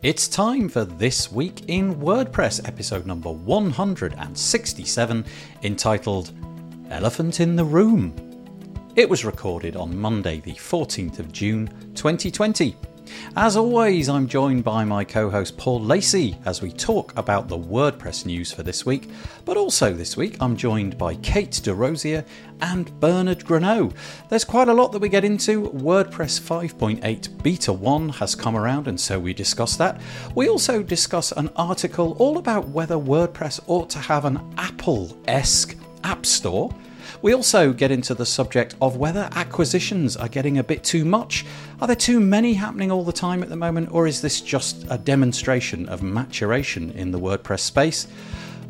It's time for This Week in WordPress, episode number 167, entitled Elephant in the Room. It was recorded on Monday, the 14th of June 2020. As always, I'm joined by my co host Paul Lacey as we talk about the WordPress news for this week. But also this week, I'm joined by Kate DeRosia and Bernhard Gronau. There's quite a lot that we get into. WordPress 5.8 Beta 1 has come around, and so we discuss that. We also discuss an article all about whether WordPress ought to have an Apple esque app store. We also get into the subject of whether acquisitions are getting a bit too much. Are there too many happening all the time at the moment, or is this just a demonstration of maturation in the WordPress space?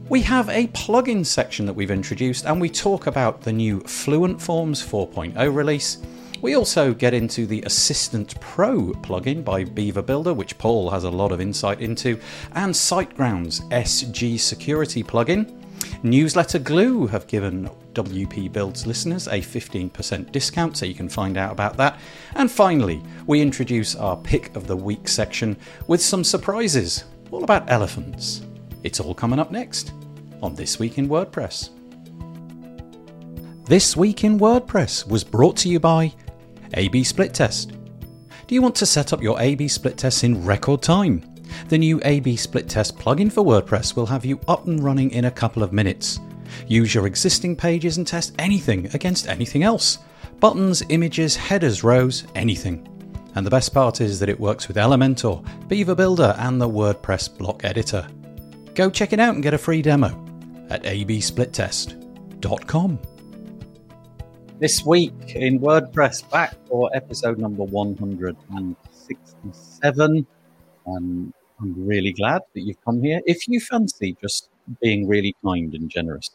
We have a plugin section that we've introduced, and we talk about the new Fluent Forms 4.0 release. We also get into the Assistant Pro plugin by Beaver Builder, which Paul has a lot of insight into, and SiteGround's SG Security plugin. Newsletter Glue have given WP Builds listeners a 15% discount, so you can find out about that. And finally, we introduce our Pick of the Week section with some surprises, all about elephants. It's all coming up next on This Week in WordPress. This Week in WordPress was brought to you by AB Split Test. Do you want to set up your AB split tests in record time? The new AB Split Test plugin for WordPress will have you up and running in a couple of minutes. Use your existing pages and test anything against anything else buttons, images, headers, rows, anything. And the best part is that it works with Elementor, Beaver Builder, and the WordPress block editor. Go check it out and get a free demo at absplittest.com. This week in WordPress, back for episode number 167. Um, I'm really glad that you've come here. If you fancy just being really kind and generous,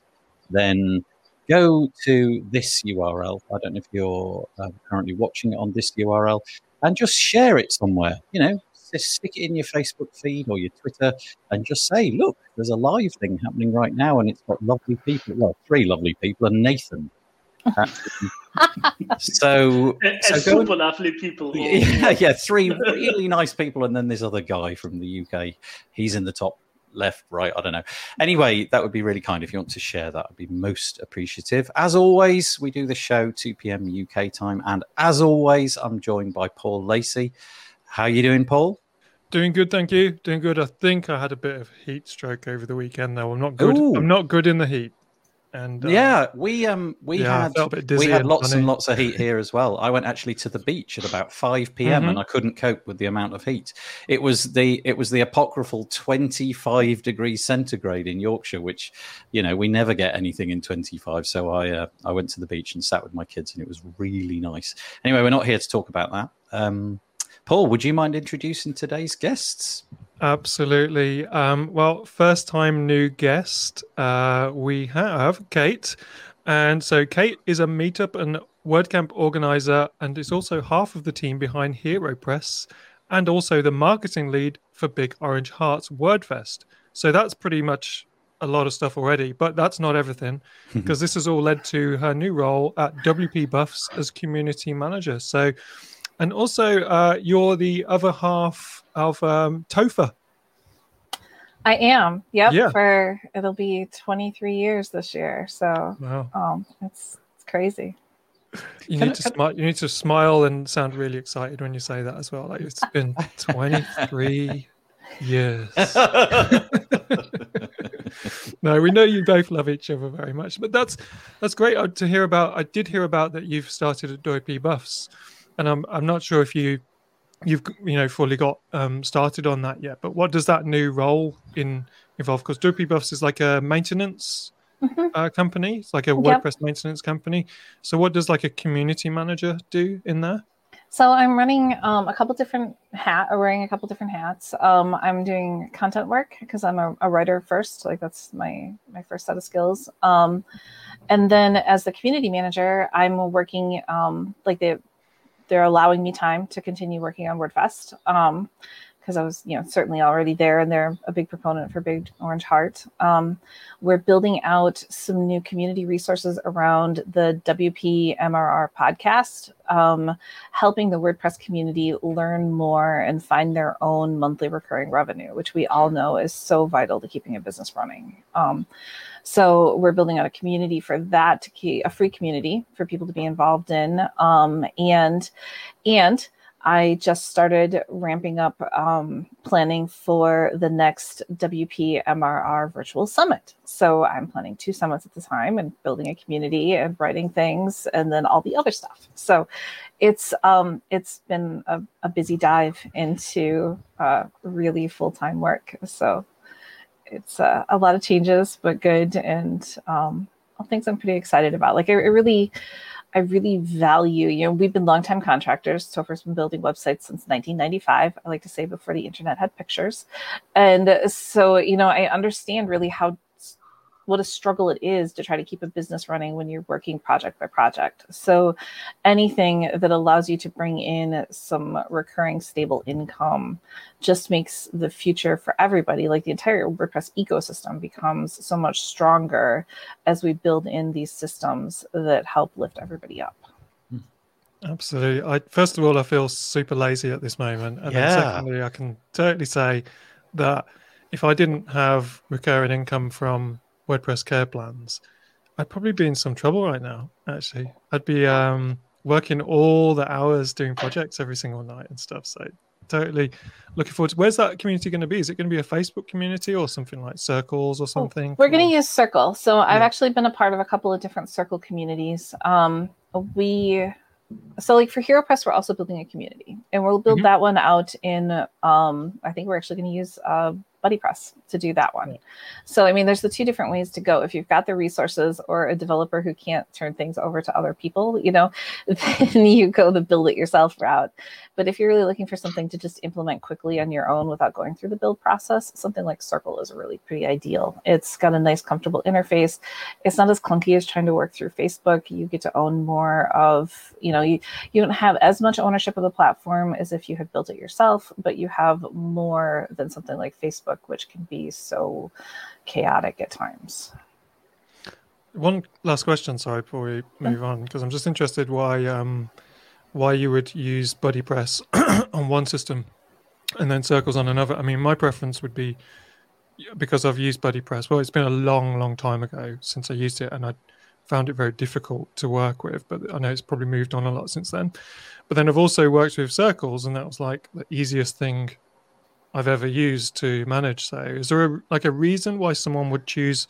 then go to this URL. I don't know if you're uh, currently watching it on this URL and just share it somewhere. You know, just stick it in your Facebook feed or your Twitter and just say, look, there's a live thing happening right now and it's got lovely people. Well, three lovely people and Nathan. so, and, so super lovely people. Yeah, yeah, three really nice people, and then this other guy from the UK. He's in the top left, right, I don't know. Anyway, that would be really kind. If you want to share that, I'd be most appreciative. As always, we do the show 2 p.m. UK time, and as always, I'm joined by Paul Lacey. How are you doing, Paul? Doing good, thank you. Doing good. I think I had a bit of heat stroke over the weekend, though. I'm not good. Ooh. I'm not good in the heat. And uh, yeah, we um we yeah, had felt a bit dizzy we had and lots and funny. lots of heat here as well. I went actually to the beach at about five p.m. and Mhm. I couldn't cope with the amount of heat. It was the it was the apocryphal twenty five degrees centigrade in Yorkshire, which you know we never get anything in twenty five. So I uh, I went to the beach and sat with my kids, and it was really nice. Anyway, we're not here to talk about that. Um, Paul, would you mind introducing today's guests? Absolutely. Um, well, first time new guest, uh, we have Kate. And so Kate is a meetup and WordCamp organizer and is also half of the team behind HeroPress and also the marketing lead for Big Orange Hearts WordFest. So that's pretty much a lot of stuff already, but that's not everything because this has all led to her new role at WP Buffs as community manager. So, and also uh, you're the other half of um, Topher. I am. Yep. Yeah. For it'll be 23 years this year. So Wow. um it's it's crazy. You Can need I- to smile. You need to smile and sound really excited when you say that as well. Like it's been 23 years. no, we know you both love each other very much, but that's that's great uh, to hear about. I did hear about that you've started at WP Buffs, and I'm I'm not sure if you you've you know fully got um, started on that yet. But what does that new role in involve? Because WP Buffs is like a maintenance Mhm. uh, company. It's like a Yep. WordPress maintenance company. So what does like a community manager do in there? So I'm running um, a couple different hat, or wearing a couple different hats. Um, I'm doing content work because I'm a, a writer first. Like that's my my first set of skills. Um, and then as the community manager, I'm working um, like they they're allowing me time to continue working on WordFest. Um, because I was, you know, certainly already there, and they're a big proponent for Big Orange Heart. Um, we're building out some new community resources around the WP MRR podcast, um, helping the WordPress community learn more and find their own monthly recurring revenue, which we all know is so vital to keeping a business running. Um, so we're building out a community for that a free community for people to be involved in, um, and and I just started ramping up um, planning for the next WP MRR virtual summit. So I'm planning two summits at the time and building a community and writing things and then all the other stuff. So it's um, it's been a, a busy dive into uh, really full time work. So it's uh, a lot of changes, but good and um, things I'm pretty excited about. Like it, it really I really value, you know, we've been longtime contractors. Topher's been building websites since 1995. I like to say before the internet had pictures. And so, you know, I understand really how what a struggle it is to try to keep a business running when you're working project by project. So anything that allows you to bring in some recurring stable income just makes the future for everybody, like the entire WordPress ecosystem becomes so much stronger as we build in these systems that help lift everybody up. Hmm. Absolutely. I first of all I feel super lazy at this moment. And yeah. then secondly I can totally say that if I didn't have recurring income from WordPress care plans, I'd probably be in some trouble right now. Actually, I'd be um, working all the hours doing projects every single night and stuff. So totally looking forward to. Where's that community going to be? Is it going to be a Facebook community or something like Circles or something? We're going to use Circle. So I've actually been a part of a couple of different Circle communities. Um, we so like for HeroPress we're also building a community and we'll build mm-hmm. that one out in um i think we're actually going to use uh BuddyPress to do that one. So, I mean, there's the two different ways to go. If you've got the resources or a developer who can't turn things over to other people, you know, then you go the build it yourself route. But if you're really looking for something to just implement quickly on your own without going through the build process, something like Circle is really pretty ideal. It's got a nice, comfortable interface. It's not as clunky as trying to work through Facebook. You get to own more of, you know, you, you don't have as much ownership of the platform as if you had built it yourself, but you have more than something like Facebook Facebook, which can be so chaotic at times. One last question, sorry, before we move on, because I'm just interested why um, why you would use BuddyPress on one system and then Circles on another. I mean, my preference would be because I've used BuddyPress. Well, it's been a long, long time ago since I used it, and I found it very difficult to work with. But I know it's probably moved on a lot since then. But then I've also worked with Circles, and that was like the easiest thing I've ever used to manage. So, is there a, like a reason why someone would choose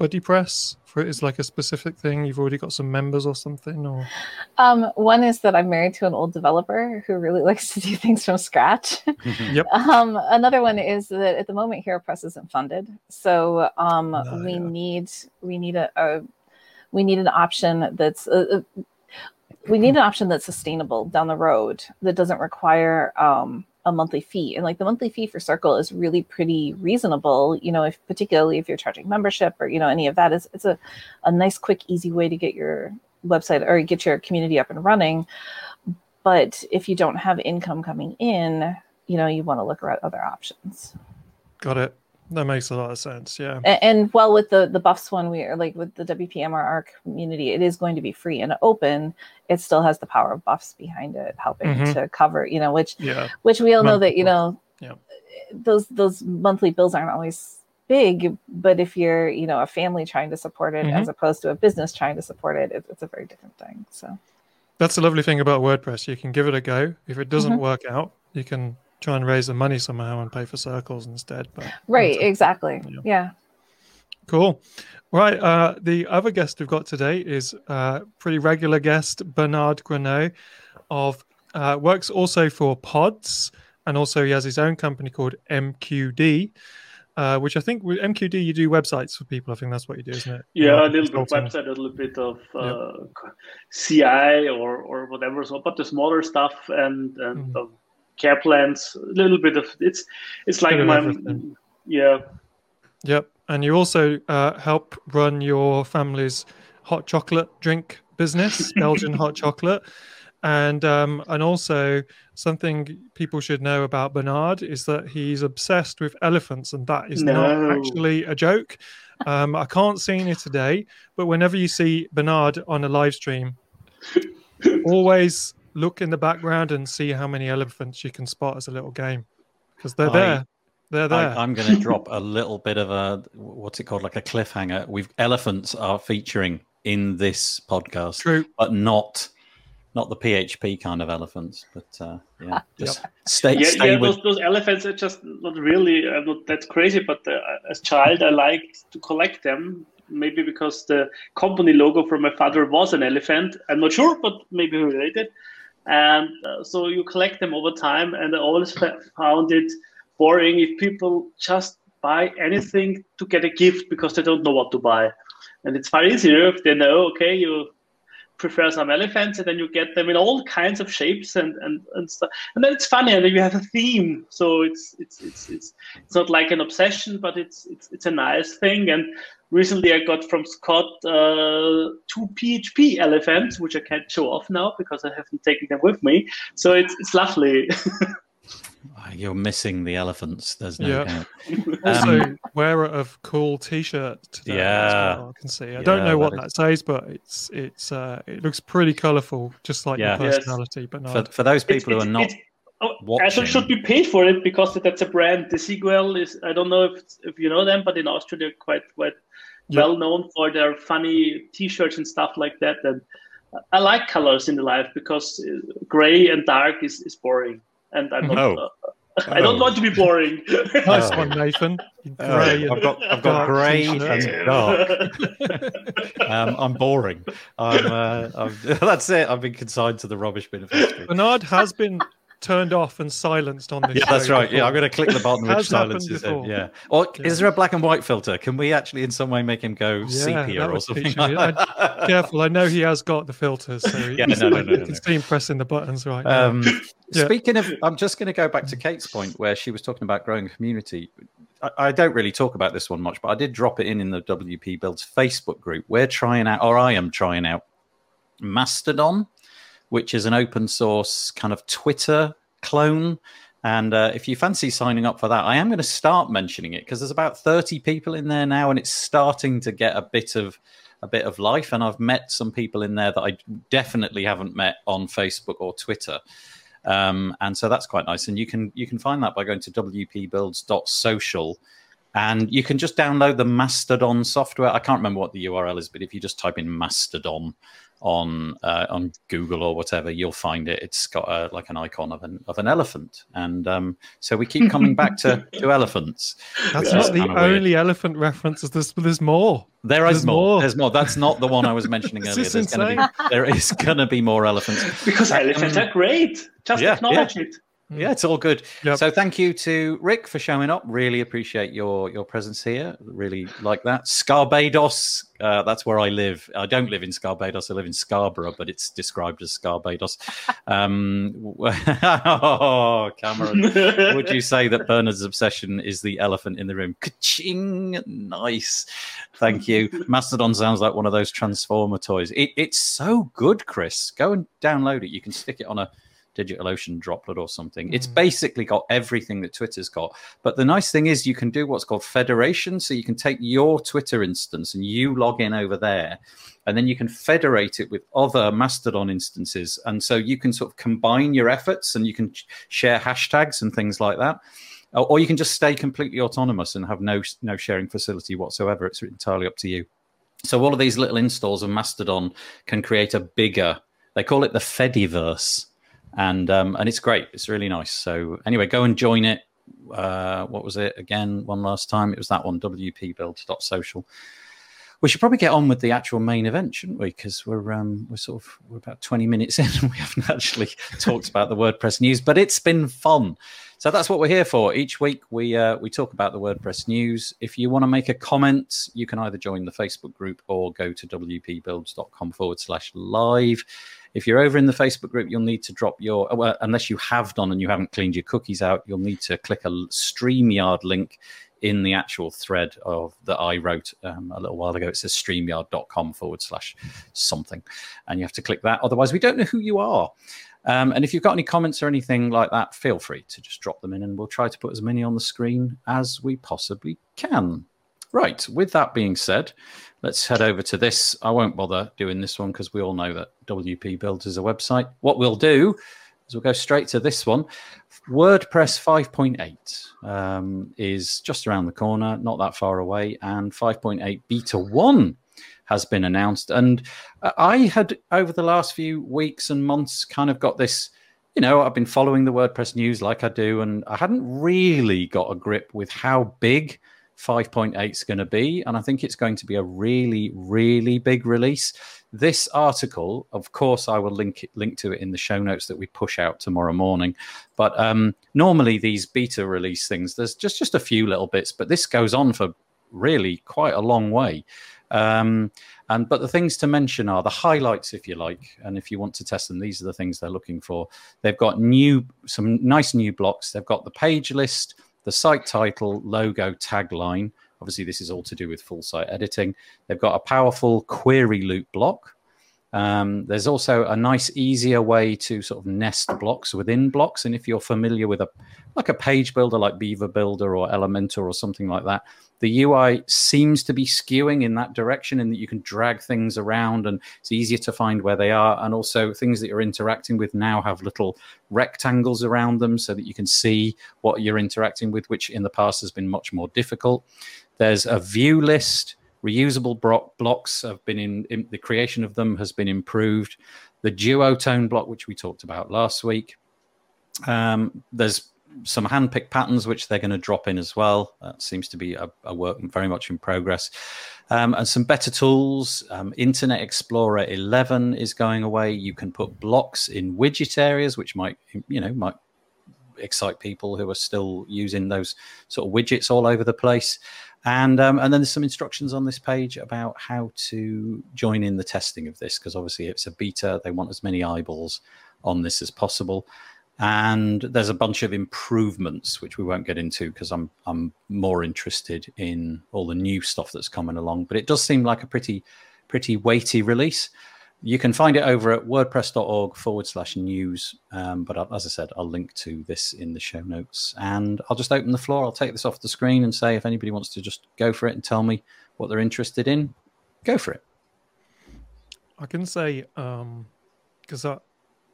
BuddyPress for it is like a specific thing? You've already got some members or something, or um, one is that I'm married to an old developer who really likes to do things from scratch. yep. Um, another one is that at the moment HeroPress isn't funded, so um, oh, we yeah. need we need a, a, we need an option that's. Uh, uh we need an option that's sustainable down the road that doesn't require um, a monthly fee and like the monthly fee for circle is really pretty reasonable you know if particularly if you're charging membership or you know any of that. Is it's a, a nice quick easy way to get your website or get your community up and running. But if you don't have income coming in you know you want to look at other options. Got it that makes a lot of sense. Yeah. And, and well, with the the buffs one, we are like with the WPMRR community, it is going to be free and open. It still has the power of buffs behind it, helping mm-hmm. to cover, you know, which yeah. which we all know that you know, yeah. those those monthly bills aren't always big, but if you're you know a family trying to support it mm-hmm. as opposed to a business trying to support it, it, it's a very different thing. So. That's the lovely thing about WordPress. You can give it a go. If it doesn't mm-hmm. work out, you can try and raise the money somehow and pay for circles instead. But right, exactly. Yeah. yeah. Cool. Right. Uh, the other guest we've got today is uh, pretty regular guest Bernhard Gronau of uh, works also for Pods, and also he has his own company called MQD. Uh, which I think with MQD you do websites for people. I think that's what you do, isn't it? Yeah, a little bit website, a little bit of uh, yep. CI or or whatever. So, but the smaller stuff and and mm care plans, a little bit of it's it's like my yeah. Yep, and you also uh, help run your family's hot chocolate drink business, Belgian hot chocolate. and um, and also something people should know about Bernard is that he's obsessed with elephants, and that is no. not actually a joke. Um, I can't see it today, but whenever you see Bernard on a live stream, always look in the background and see how many elephants you can spot as a little game because they're I, there. They're there. I, am going to drop a little bit of a what's it called, like a cliffhanger. We've elephants are featuring in this podcast, True. but not not the PHP kind of elephants, but uh, yeah, just yep. stay. Yeah, stay yeah with... those, those elephants are just not really uh, not that crazy. But uh, as a child, I liked to collect them. Maybe because the company logo for my father was an elephant. I'm not sure, but maybe related. And uh, so you collect them over time, and I always found it boring if people just buy anything to get a gift because they don't know what to buy. And it's far easier if they know, okay, you prefer some elephants, and then you get them in all kinds of shapes and and, and stuff. And then it's funny, and then you have a theme. So it's it's it's it's it's not like an obsession, but it's it's it's a nice thing. And recently, I got from Scott uh, two PHP elephants, which I can't show off now because I haven't taken them with me. So it's it's lovely. Ah, you're missing the elephants. There's no yeah. also, um, wearer of cool T-shirt. yeah, well, I can see. I yeah, don't know what that, says, but it's it's uh, it looks pretty colourful, just like yeah. your personality. Yes. But no. for, for those people it's, who are not. Oh, watching. should be paid for it because that's a brand. Desigual is I don't know if if you know them, but in Austria they're quite quite yeah. well known for their funny T-shirts and stuff like that. And I like colors in the life because uh, gray and dark is, is boring and I'm not. Oh. Uh, I don't oh. want to be boring. nice one, Nathan. Gray I've got, I've got grey and dark. um, I'm boring. I'm, uh, I'm, that's it. I've been consigned to the rubbish bin of history. Bernard has been turned off and silenced on this. Yeah, that's right. Before. Yeah, I'm going to click the button which silences him. Yeah. Or yeah. is there a black and white filter? Can we actually, in some way, make him go yeah, sepia or something? Like careful, I know he has got the filters, so yeah, no, no, no, no, can see him pressing the buttons right um, yeah. Speaking of, I'm just going to go back to Kate's point where she was talking about growing community. I, I don't really talk about this one much, but I did drop it in in the WP Builds Facebook group. We're trying out, or I am trying out, Mastodon which is an open source kind of Twitter clone. And uh, if you fancy signing up for that, I am going to start mentioning it because there's about 30 people in there now, and it's starting to get a bit of a bit of life. And I've met some people in there that I definitely haven't met on Facebook or Twitter. Um, and so that's quite nice. And you can you can find that by going to wpbuilds.social and you can just download the Mastodon software. I can't remember what the URL is, but if you just type in Mastodon on uh, on Google or whatever, you'll find it. It's got a, like an icon of an of an elephant, and um, so we keep coming back to, to elephants. That's not the only weird. elephant reference. There's there's more. There is more. more. There's more. That's not the one I was mentioning earlier. There's gonna be, there is going to be more elephants because elephants um, are great. Just yeah, acknowledge yeah. it. Mm. Yeah, it's all good. Yep. So thank you to Rick for showing up. Really appreciate your your presence here. Really like that. Scarbados, uh, that's where I live. I don't live in Scarbados. I live in Scarborough, but it's described as Scarbados. Um, oh, Cameron, would you say that Bernard's obsession is the elephant in the room? Ka-ching! Nice. Thank you. Mastodon sounds like one of those Transformer toys. It, it's so good, Chris. Go and download it. You can stick it on a DigitalOcean droplet or something. Mm. It's basically got everything that Twitter's got. But the nice thing is you can do what's called federation. So you can take your Twitter instance and you log in over there, and then you can federate it with other Mastodon instances. And so you can sort of combine your efforts and you can share hashtags and things like that. Or you can just stay completely autonomous and have no no sharing facility whatsoever. It's entirely up to you. So all of these little installs of Mastodon can create a bigger. They call it the Fediverse, and um, and it's great. It's really nice. So anyway, go and join it. Uh, what was it again? One last time, it was that one. WPBuild.social. We should probably get on with the actual main event, shouldn't we? Because we're um, we're sort of we're about twenty minutes in, and we haven't actually talked about the WordPress news. But it's been fun. So that's what we're here for. Each week we uh, we talk about the WordPress news. If you want to make a comment, you can either join the Facebook group or go to wpbuilds.com forward slash live. If you're over in the Facebook group, you'll need to drop your, well, unless you have done and you haven't cleaned your cookies out, you'll need to click a StreamYard link in the actual thread of that I wrote um, a little while ago. It says streamyard.com forward slash something. And you have to click that. Otherwise, we don't know who you are. Um, and if you've got any comments or anything like that, feel free to just drop them in and we'll try to put as many on the screen as we possibly can. Right, with that being said, let's head over to this. I won't bother doing this one because we all know that WP Builds is a website. What we'll do is we'll go straight to this one. WordPress 5.8 um, is just around the corner, not that far away, and 5.8 Beta 1 has been announced. And I had, over the last few weeks and months, kind of got this. You know, I've been following the WordPress news like I do, and I hadn't really got a grip with how big 5.8 is going to be. And I think it's going to be a really, really big release. This article, of course, I will link it, link to it in the show notes that we push out tomorrow morning. But um, normally these beta release things, there's just just a few little bits, but this goes on for really quite a long way. Um, and but the things to mention are the highlights, if you like, and if you want to test them, these are the things they're looking for. They've got new, some nice new blocks. They've got the page list the site title, logo, tagline. Obviously, this is all to do with full site editing. They've got a powerful query loop block. Um, there's also a nice, easier way to sort of nest blocks within blocks. And if you're familiar with a like a page builder like Beaver Builder or Elementor or something like that, the UI seems to be skewing in that direction, in that you can drag things around and it's easier to find where they are. And also, things that you're interacting with now have little rectangles around them so that you can see what you're interacting with, which in the past has been much more difficult. There's a view list reusable bro- blocks have been in, in, the creation of them has been improved. The duotone block which we talked about last week um, there's some handpicked patterns which they're going to drop in as well. That seems to be a, a work very much in progress. Um, and some better tools um, internet explorer 11 is going away. You can put blocks in widget areas which might you know might excite people who are still using those sort of widgets all over the place and um, and then there's some instructions on this page about how to join in the testing of this because obviously it's a beta. They want as many eyeballs on this as possible. And there's a bunch of improvements which we won't get into because I'm I'm more interested in all the new stuff that's coming along. But it does seem like a pretty pretty weighty release. You can find it over at wordpress.org forward slash news. Um, but as I said, I'll link to this in the show notes. And I'll just open the floor. I'll take this off the screen and say if anybody wants to just go for it and tell me what they're interested in, go for it. I can say, because um,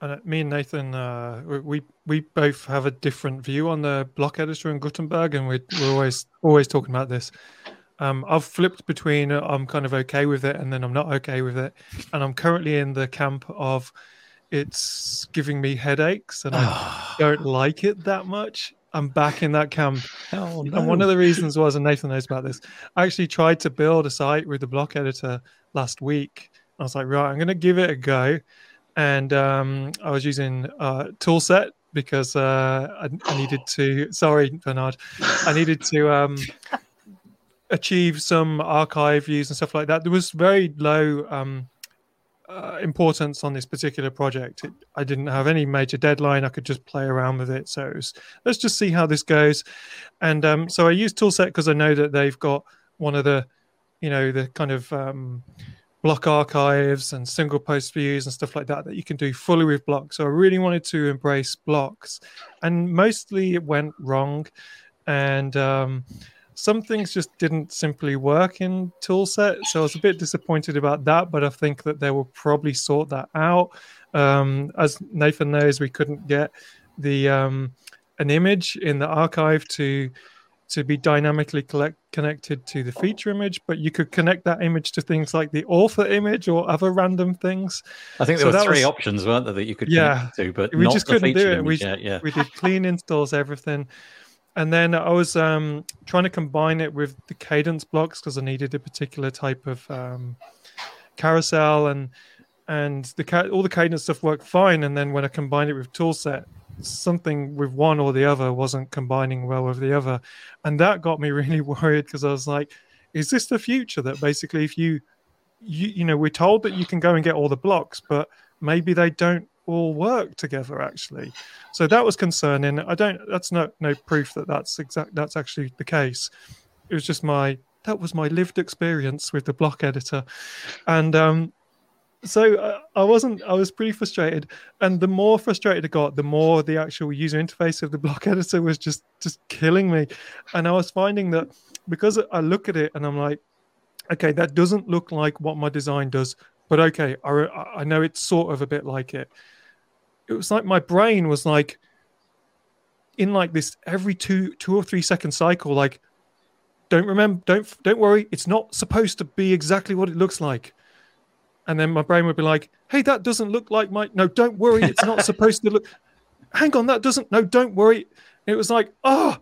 uh, me and Nathan, uh, we we both have a different view on the block editor in Gutenberg, and we're, we're always always talking about this. Um, I've flipped between uh, I'm kind of okay with it and then I'm not okay with it, and I'm currently in the camp of it's giving me headaches and I don't like it that much. I'm back in that camp. Oh, no. And one of the reasons was, and Nathan knows about this, I actually tried to build a site with the block editor last week. I was like, right, I'm going to give it a go. And um, I was using uh, Toolset because uh, I, I, needed to, sorry, Bernard, I needed to um, achieve some archive views and stuff like that. There was very low um, uh, importance on this particular project. It, I didn't have any major deadline. I could just play around with it. So it was, let's just see how this goes. And um, so I used Toolset because I know that they've got one of the, you know, the kind of um, block archives and single post views and stuff like that that you can do fully with blocks. So I really wanted to embrace blocks, and mostly it went wrong. And um, some things just didn't simply work in toolset so i was a bit disappointed about that but i think that they will probably sort that out um, as nathan knows we couldn't get the um, an image in the archive to to be dynamically collect, connected to the feature image, but you could connect that image to things like the author image or other random things. I think there so were three was, options, weren't there, that you could yeah, to, but we just couldn't do it. We, yeah. we did clean installs, everything and then I was um, trying to combine it with the Kadence blocks because I needed a particular type of um, carousel and and the ca- all the Kadence stuff worked fine. And then when I combined it with toolset, something with one or the other wasn't combining well with the other, and that got me really worried because I was like, "Is this the future? That basically, if you you you know, we're told that you can go and get all the blocks, but maybe they don't all work together actually. So that was concerning. I don't. That's no no proof that that's exact. That's actually the case. It was just my that was my lived experience with the block editor, and um, so uh, I wasn't. I was pretty frustrated, and the more frustrated I got, the more the actual user interface of the block editor was just just killing me, and I was finding that because I look at it and I'm like, okay, that doesn't look like what my design does, but okay, I I know it's sort of a bit like it. It was like my brain was like in like this every two two or three second cycle, like don't remember don't don't worry it's not supposed to be exactly what it looks like. And then my brain would be like hey that doesn't look like my no don't worry it's not supposed to look hang on that doesn't no don't worry. It was like oh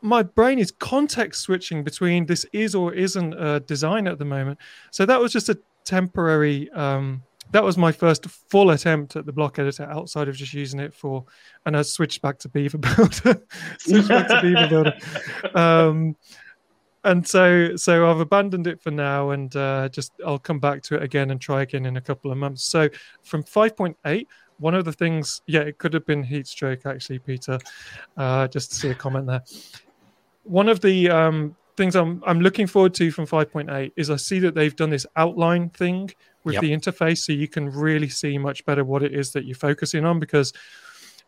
my brain is context switching between this is or isn't a design at the moment. So that was just a temporary um that was my first full attempt at the block editor outside of just using it for and i switched back to beaver builder switched back to beaver builder um and so so I've abandoned it for now, and uh, just I'll come back to it again and try again in a couple of months. So from 5.8, one of the things, yeah, it could have been heat stroke actually, Peter. Uh, just to see a comment there. One of the um, things I'm I'm looking forward to from 5.8 is I see that they've done this outline thing with yep. the interface, so you can really see much better what it is that you're focusing on. Because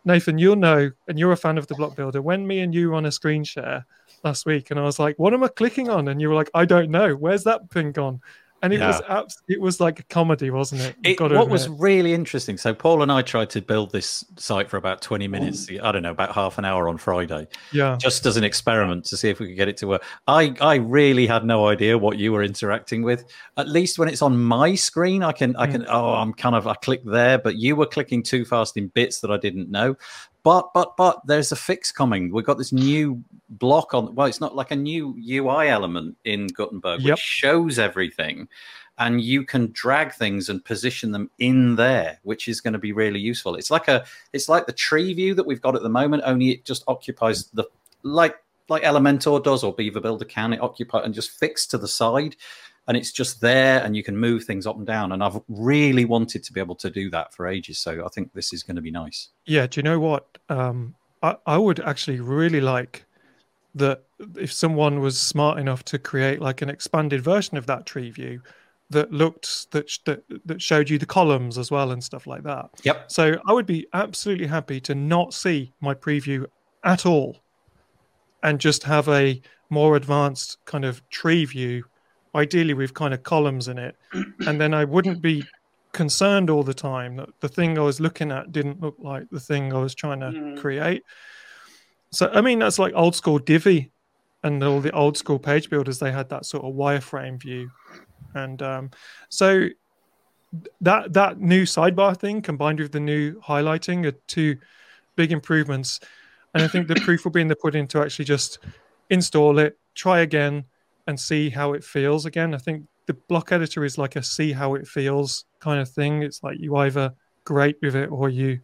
Nathan, you'll know, and you're a fan of the block builder. When me and you on a screen share last week, and I was like, "What am I clicking on?" And you were like, "I don't know. Where's that pin gone?" And it yeah. was abs- it was like a comedy, wasn't it? it what admit. was really interesting. So Paul and I tried to build this site for about twenty minutes. I don't know, about half an hour on Friday. Yeah, just as an experiment to see if we could get it to work. I I really had no idea what you were interacting with. At least when it's on my screen, I can I can mm. oh I'm kind of I click there, but you were clicking too fast in bits that I didn't know. But but but there's a fix coming. We've got this new block on. Well, it's not like a new UI element in Gutenberg, which yep. shows everything, and you can drag things and position them in there, which is going to be really useful. It's like a it's like the tree view that we've got at the moment, only it just occupies the like like Elementor does or Beaver Builder can. It occupy and just fix to the side and it's just there and you can move things up and down and i've really wanted to be able to do that for ages so i think this is going to be nice yeah do you know what um, I, I would actually really like that if someone was smart enough to create like an expanded version of that tree view that looked that that that showed you the columns as well and stuff like that. Yep. So I would be absolutely happy to not see my preview at all and just have a more advanced kind of tree view ideally with kind of columns in it, and then I wouldn't be concerned all the time that the thing I was looking at didn't look like the thing I was trying to mm. create. So I mean that's like old school Divi and all the old school page builders they had that sort of wireframe view, and um, so that that new sidebar thing combined with the new highlighting are two big improvements, and I think the proof will be in the pudding to actually just install it, try again, and see how it feels again. I think the block editor is like a see how it feels kind of thing. It's like you either great with it or you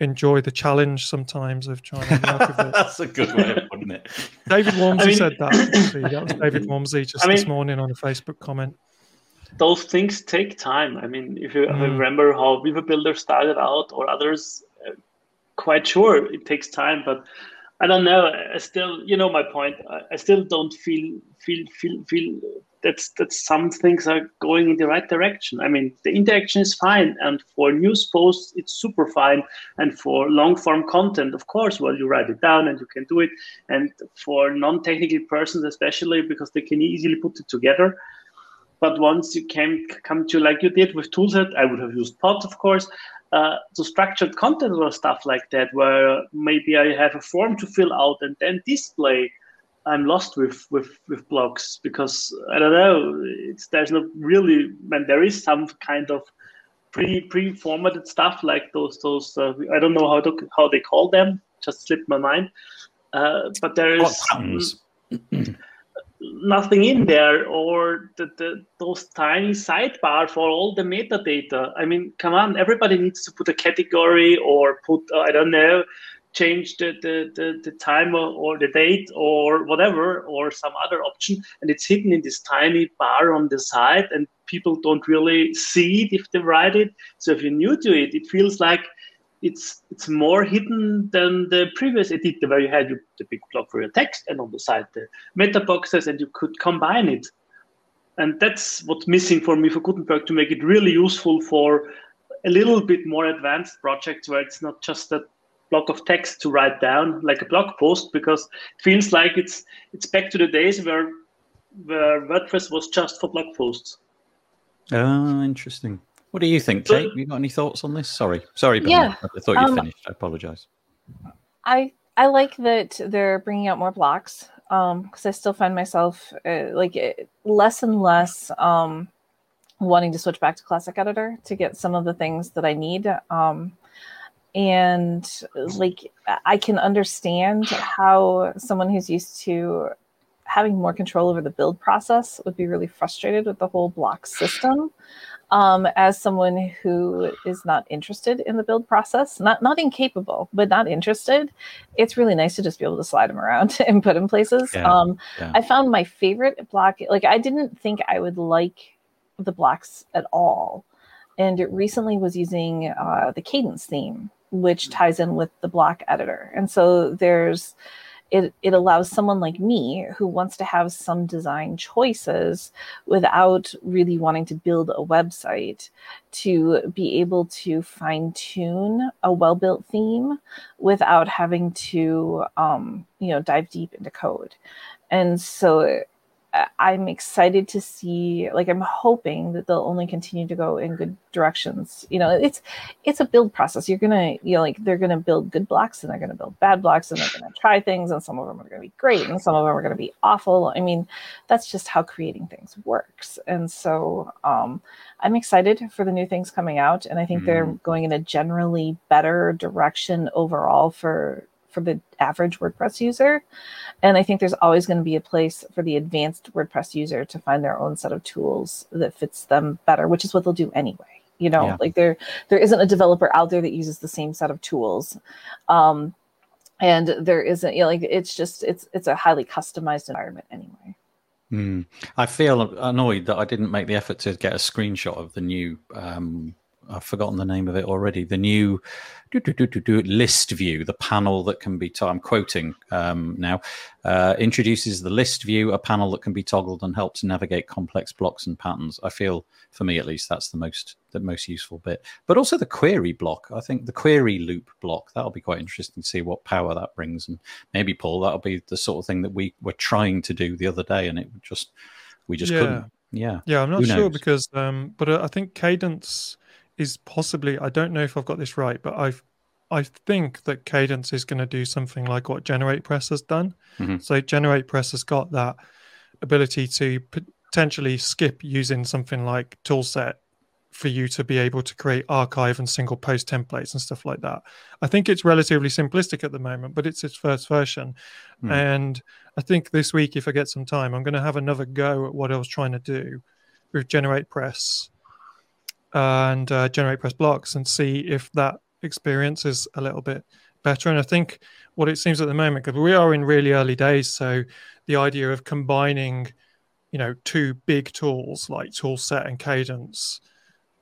enjoy the challenge sometimes of trying to work with it. That's a good way of putting it. David Waumsley I mean, said that. Actually. That was David Waumsley just I mean, this morning on a Facebook comment. Those things take time. I mean, if you mm. remember how Beaver Builder started out or others, uh, quite sure it takes time, but I don't know. I still, you know, my point. I, still don't feel feel feel feel that's that some things are going in the right direction. I mean, the interaction is fine, and for news posts, it's super fine, and for long form content, of course, well, you write it down and you can do it, and for non technical persons, especially because they can easily put it together. But once you can come to like you did with Toolset, I would have used Pods, of course uh, to structured content or stuff like that, where maybe I have a form to fill out and then display. I'm lost with with with blocks because I don't know. It's there's no really when there is some kind of pre pre formatted stuff like those those uh, I don't know how to how they call them. Just slipped my mind. Uh, but there is nothing in there or the, the, those tiny sidebar for all the metadata. I mean, come on, everybody needs to put a category or put, uh, I don't know, change the, the, the, the time or, or, the date or whatever or some other option and it's hidden in this tiny bar on the side and people don't really see it if they write it so if you're new to it it feels like it's it's more hidden than the previous editor where you had the big block for your text and on the side the meta boxes and you could combine it and that's what's missing for me for gutenberg to make it really useful for a little bit more advanced projects where it's not just that block of text to write down like a blog post because it feels like it's it's back to the days where where WordPress was just for blog posts. Oh, interesting. What do you think? Have you got any thoughts on this? Sorry, sorry, yeah. I thought you um, finished. I apologize. I I like that they're bringing out more blocks because um, I still find myself uh, like uh, less and less um, wanting to switch back to Classic Editor to get some of the things that I need. Um, and like I can understand how someone who's used to having more control over the build process would be really frustrated with the whole block system. Um, as someone who is not interested in the build process, not not incapable, but not interested, it's really nice to just be able to slide them around and put in places. Yeah, um, yeah. I found my favorite block. Like I didn't think I would like the blocks at all, and it recently was using uh, the Kadence theme which ties in with the block editor. And so there's it, it allows someone like me who wants to have some design choices without really wanting to build a website to be able to fine tune a well built theme without having to um, you know dive deep into code. And so I'm excited to see like I'm hoping that they'll only continue to go in good directions. You know, it's it's a build process. You're gonna you know like they're gonna build good blocks and they're gonna build bad blocks and they're gonna try things and some of them are gonna be great and some of them are gonna be awful. I mean, that's just how creating things works. And so um, I'm excited for the new things coming out and I think mm-hmm. they're going in a generally better direction overall for for the average WordPress user. And I think there's always going to be a place for the advanced WordPress user to find their own set of tools that fits them better, which is what they'll do anyway. You know, yeah. like there there isn't a developer out there that uses the same set of tools. Um, and there isn't, you know, like it's just it's it's a highly customized environment anyway. Mm. I feel annoyed that I didn't make the effort to get a screenshot of the new um, I've forgotten the name of it already. The new do, do, do, list view, the panel that can be, i I'm quoting um, now, uh, introduces the list view, a panel that can be toggled and helps navigate complex blocks and patterns. I feel, for me at least, that's the most the most useful bit. But also the query block. I think the query loop block that'll be quite interesting to see what power that brings. And maybe Paul, that'll be the sort of thing that we were trying to do the other day, and it just we just yeah. couldn't. Yeah, yeah. I'm not sure because, um, but I think Kadence is possibly I don't know if I've got this right, but I've I think that Kadence is going to do something like what GeneratePress has done. Mm-hmm. So GeneratePress has got that ability to potentially skip using something like Toolset for you to be able to create archive and single post templates and stuff like that. I think it's relatively simplistic at the moment, but it's its first version. Mm. And I think this week, if I get some time, I'm going to have another go at what I was trying to do with GeneratePress and uh, GeneratePress blocks and see if that experience is a little bit better. And I think what it seems at the moment, because we are in really early days, so the idea of combining, you know, two big tools like Toolset and Kadence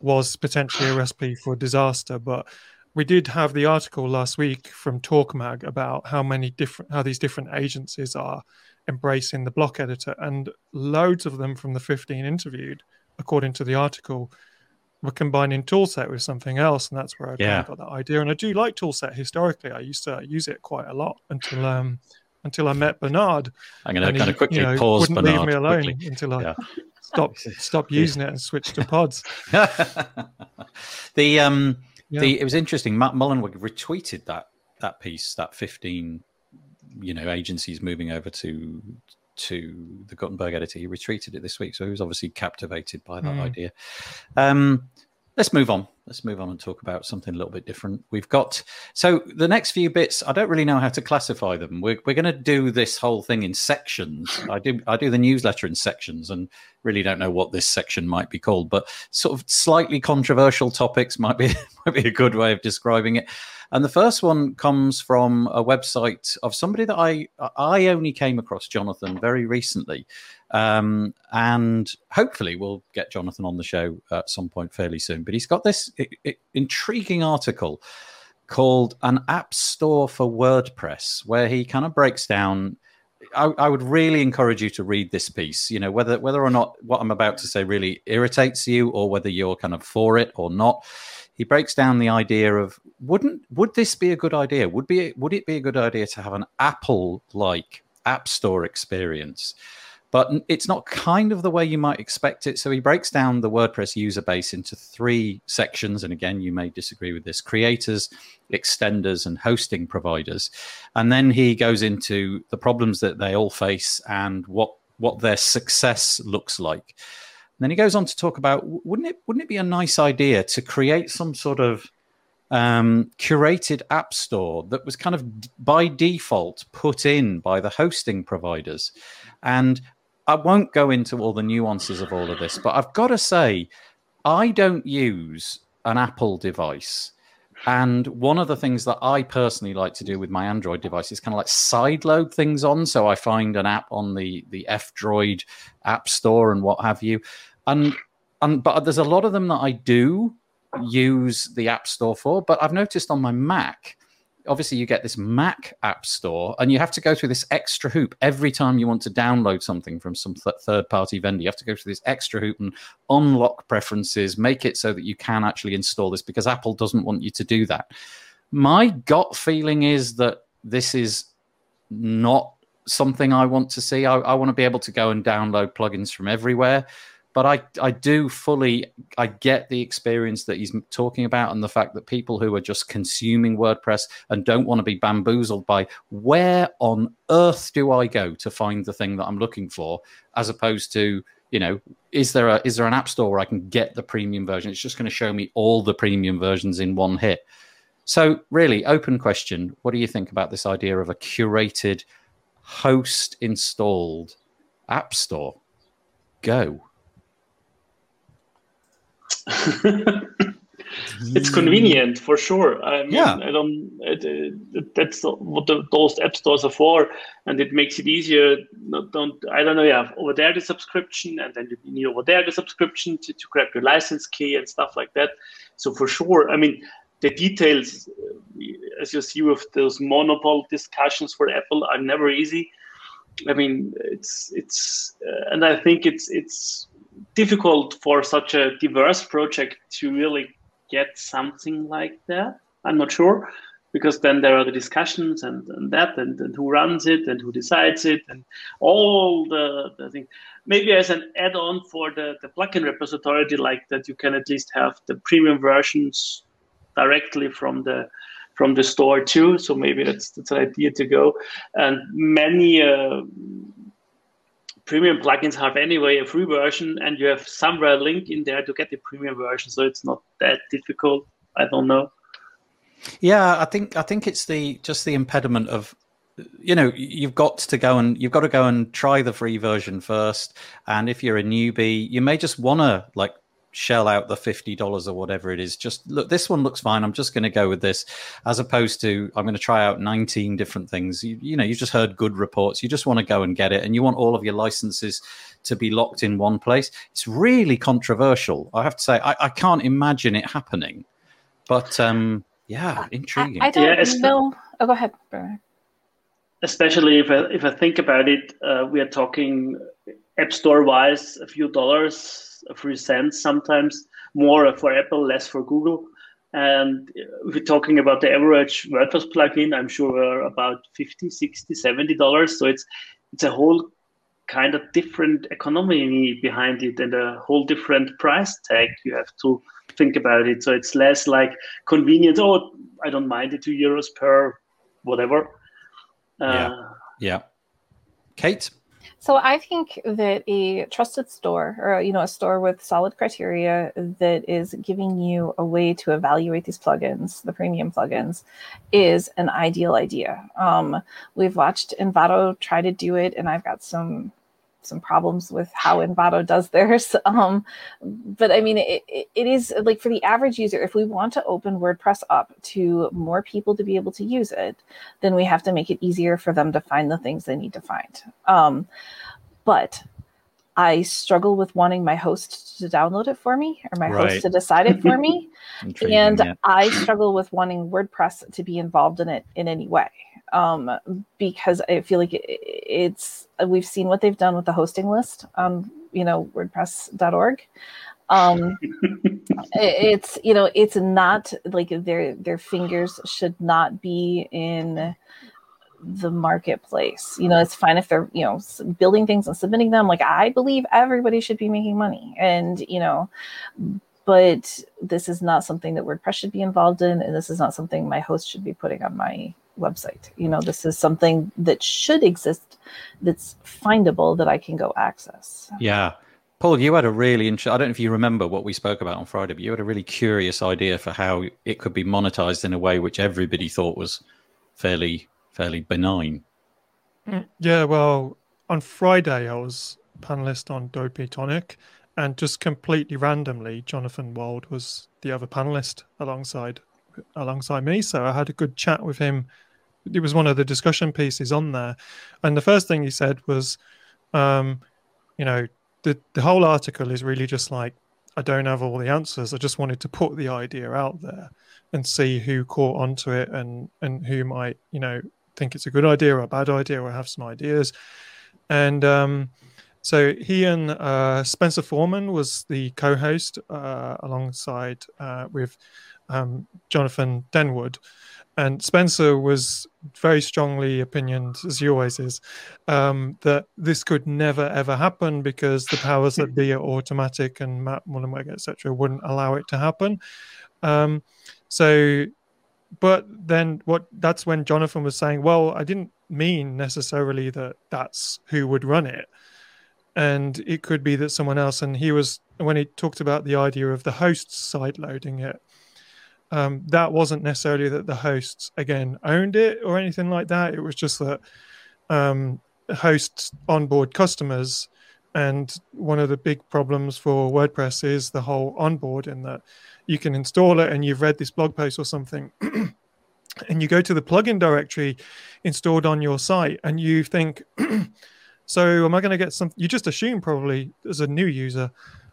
was potentially a recipe for disaster. But we did have the article last week from Torque Mag about how many different how these different agencies are embracing the block editor, and loads of them from the 15 interviewed, according to the article, we're combining toolset with something else and that's where i yeah. got that idea. And i do like toolset historically. I used to use it quite a lot until um until i met bernard. I'm going to kind of quickly you know, pause wouldn't bernard leave me alone quickly. until i yeah. stopped stop using it and switched to pods. The um the it was interesting. Matt mullenweg retweeted that that piece that 15 you know agencies moving over to to the Gutenberg editor. He retweeted it this week, so he was obviously captivated by that mm. idea. Um, let's move on. let's move on and talk about something a little bit different. We've got so the next few bits. I don't really know how to classify them. We're we're going to do this whole thing in sections. I do I do the newsletter in sections, and really don't know what this section might be called. But sort of slightly controversial topics might be might be a good way of describing it. And the first one comes from a website of somebody that I I only came across, Jonathan, very recently. Um, and hopefully we'll get Jonathan on the show at some point fairly soon. But he's got this I- I- intriguing article called An App Store for WordPress, where he kind of breaks down. I, I, would really encourage you to read this piece. You know, whether whether or not what I'm about to say really irritates you, or whether you're kind of for it or not he breaks down the idea of wouldn't would this be a good idea? Would be would it be a good idea to have an Apple like app store experience? But it's not kind of the way you might expect it. So he breaks down the WordPress user base into three sections. And again, you may disagree with this creators, extenders, and hosting providers. And then he goes into the problems that they all face and what, what their success looks like then he goes on to talk about wouldn't it wouldn't it be a nice idea to create some sort of um, curated app store that was kind of by default put in by the hosting providers. And I won't go into all the nuances of all of this, but I've got to say, I don't use an Apple device. And one of the things that I personally like to do with my Android device is kind of like sideload things on. So I find an app on the the F Droid app store and what have you and and but there's a lot of them that I do use the App Store for. But I've noticed on my Mac, obviously you get this Mac App Store, and you have to go through this extra hoop every time you want to download something from some th- third party vendor. You have to go through this extra hoop and unlock preferences, make it so that you can actually install this because Apple doesn't want you to do that. My gut feeling is that this is not something I want to see. I, I want to be able to go and download plugins from everywhere but I, I do fully I get the experience that he's talking about and the fact that people who are just consuming WordPress and don't want to be bamboozled by where on earth do I go to find the thing that I'm looking for, as opposed to you know is there a is there an app store where I can get the premium version? It's just going to show me all the premium versions in one hit. So really, open question: What do you think about this idea of a curated, host installed app store? Go. it's convenient for sure. I mean, yeah. I don't. It, it, that's what the, those app stores are for, and it makes it easier. Not, don't I don't know. Yeah, over there the subscription, and then you need over there the subscription to, to grab your license key and stuff like that. So for sure, I mean, the details, as you see with those monopole discussions for Apple, are never easy. I mean, it's it's, uh, and I think it's it's difficult for such a diverse project to really get something like that. I'm not sure because then there are the discussions and, and that and, and who runs it and who decides it and all the, the thing. Maybe as an add-on for the, the plugin repository like that, you can at least have the premium versions directly from the from the store too. So maybe that's that's an idea to go. And many uh, premium plugins have anyway a free version, and you have somewhere a link in there to get the premium version. So it's not that difficult. I don't know. Yeah, I think I think it's the just the impediment of you know you've got to go and you've got to go and try the free version first and if you're a newbie you may just want to like shell out the $50 or whatever it is. Just look this one looks fine. I'm just going to go with this as opposed to i'm going to try out 19 different things. You, you know you've just heard good reports. You just want to go and get it and you want all of your licenses to be locked in one place. It's really controversial i have to say. I, I can't imagine it happening. But um yeah intriguing I, I don't yeah, know. Oh go ahead especially if I, if I think about it uh, we are talking app store wise a few dollars a few cents sometimes, more for Apple, less for Google. And if we're talking about the average WordPress plugin, I'm sure we're about 50, 60, 70 dollars. So it's it's a whole kind of different economy behind it and a whole different price tag you have to think about it. So it's less like convenience. Oh, I don't mind the two euros per whatever. Uh, yeah. Yeah. Kate? So I think that a trusted store, or you know, a store with solid criteria that is giving you a way to evaluate these plugins, the premium plugins, is an ideal idea. Um, we've watched Envato try to do it, and I've got some some problems with how Envato does theirs. Um, but I mean, it, it is like for the average user, if we want to open WordPress up to more people to be able to use it, then we have to make it easier for them to find the things they need to find. Um, but I struggle with wanting my host to download it for me or my right. host to decide it for me. and yeah. I struggle with wanting WordPress to be involved in it in any way um, because I feel like it, it's we've seen what they've done with the hosting list on you know WordPress.org. Um, it's you know it's not like their their fingers should not be in the marketplace. You know, it's fine if they're, you know, building things and submitting them. Like, I believe everybody should be making money. And, you know, but this is not something that WordPress should be involved in. And this is not something my host should be putting on my website. You know, this is something that should exist that's findable that I can go access. Yeah. Paul, you had a really interesting, I don't know if you remember what we spoke about on Friday, but you had a really curious idea for how it could be monetized in a way which everybody thought was fairly fairly benign. Mm, yeah, well, on Friday I was panelist on WP Tonic, and just completely randomly, Jonathan Wold was the other panelist alongside alongside me. So I had a good chat with him. It was one of the discussion pieces on there, and the first thing he said was, um, you know, the the whole article is really just like I don't have all the answers. I just wanted to put the idea out there and see who caught onto it and and who might you know think it's a good idea or a bad idea or have some ideas. And um, so he and uh, Spencer Forman was the co-host uh, alongside uh, with um, Jonathan Denwood. And Spencer was very strongly opinioned, as he always is, um, that this could never ever happen because the powers that be are Automattic and Matt Mullenweg, etc., wouldn't allow it to happen. Um, so but then what that's when jonathan was saying well i didn't mean necessarily that that's who would run it and it could be that someone else and he was when he talked about the idea of the hosts side loading it um, that wasn't necessarily that the hosts again owned it or anything like that. It was just that um, hosts onboard customers. And one of the big problems for wordpress is the whole onboard in that you can install it and you've read this blog post or something and you go to the plugin directory installed on your site and you think so am i going to get some you just assume probably as a new user.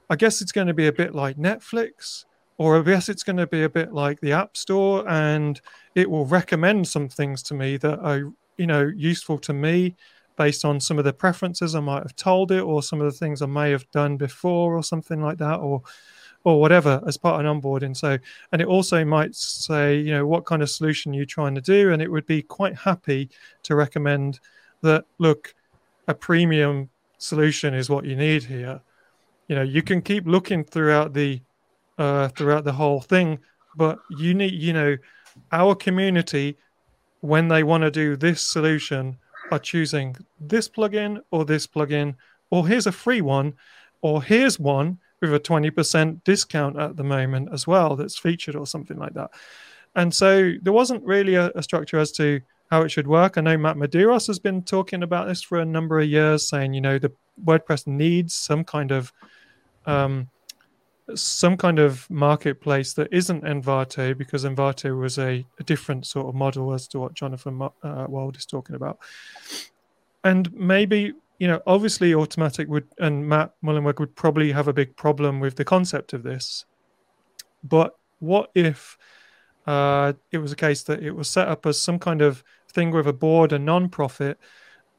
I guess it's going to be a bit like netflix or i guess it's going to be a bit like the app store and it will recommend some things to me that are you know useful to me based on some of the preferences i might have told it or some of the things i may have done before or something like that or or whatever as part of an onboarding. So, and it also might say, you know, what kind of solution you're trying to do, and it would be quite happy to recommend that. Look, a premium solution is what you need here. You know, you can keep looking throughout the uh, throughout the whole thing, but you need, you know, our community when they want to do this solution are choosing this plugin or this plugin, or here's a free one, or here's one with a 20% discount at the moment as well that's featured or something like that. And so there wasn't really a, a structure as to how it should work. I know Matt Medeiros has been talking about this for a number of years, saying, you know, the WordPress needs some kind of um, some kind of marketplace that isn't Envato because Envato was a, a, different sort of model as to what Jonathan uh, Wold is talking about. And maybe you know, obviously Automattic would and Matt Mullenweg would probably have a big problem with the concept of this. But what if uh, it was a case that it was set up as some kind of thing with a board, a non-profit,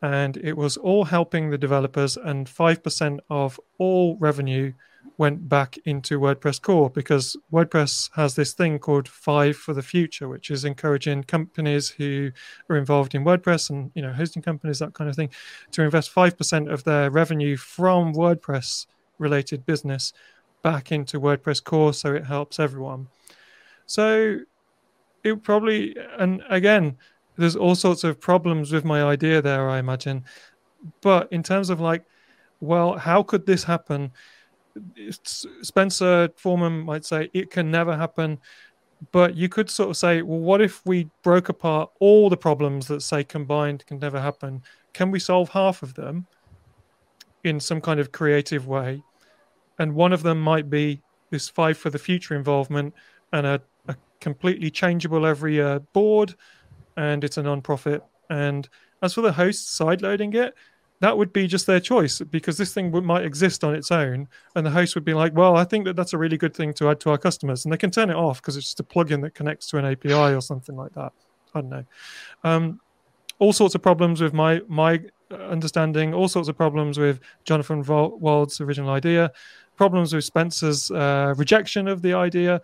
and it was all helping the developers, and five percent of all revenue went back into WordPress core because WordPress has this thing called Five for the Future, which is encouraging companies who are involved in WordPress and you know hosting companies that kind of thing to invest five percent of their revenue from WordPress related business back into WordPress core, so it helps everyone. So it probably and again, there's all sorts of problems with my idea there. I imagine but in terms of like, well, how could this happen? Spencer Forman might say it can never happen, but you could sort of say, well, what if we broke apart all the problems that say combined can never happen? Can we solve half of them in some kind of creative way? And one of them might be this five for the future involvement and a, a completely changeable every year board, and it's a non-profit. And as for the hosts sideloading it, that would be just their choice because this thing would, might exist on its own and the host would be like well i think that that's a really good thing to add to our customers and they can turn it off because it's just a plugin that connects to an api or something like that. I don't know. Um, all sorts of problems with my my understanding all sorts of problems with jonathan wold's original idea problems with spencer's uh, rejection of the idea.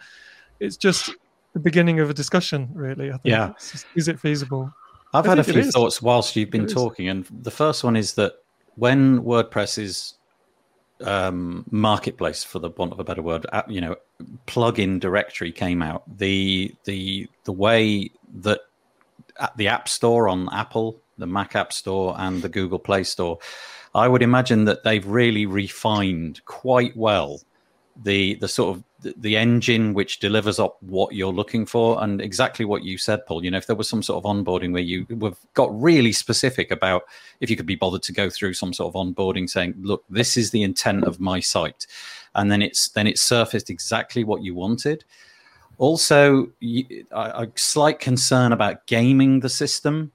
It's just the beginning of a discussion really I think. yeah. Is it feasible I've I had a few thoughts whilst you've been talking, and the first one is that when WordPress's um, marketplace, for the want of a better word, you know, plugin directory came out, the the the way that the App Store on Apple, the Mac App Store, and the Google Play Store, I would imagine that they've really refined quite well the the sort of the engine which delivers up what you're looking for and exactly what you said paul. You know if there was some sort of onboarding where you have got really specific about if you could be bothered to go through some sort of onboarding saying look this is the intent of my site and then it's then it surfaced exactly what you wanted. Also a, a slight concern about gaming the system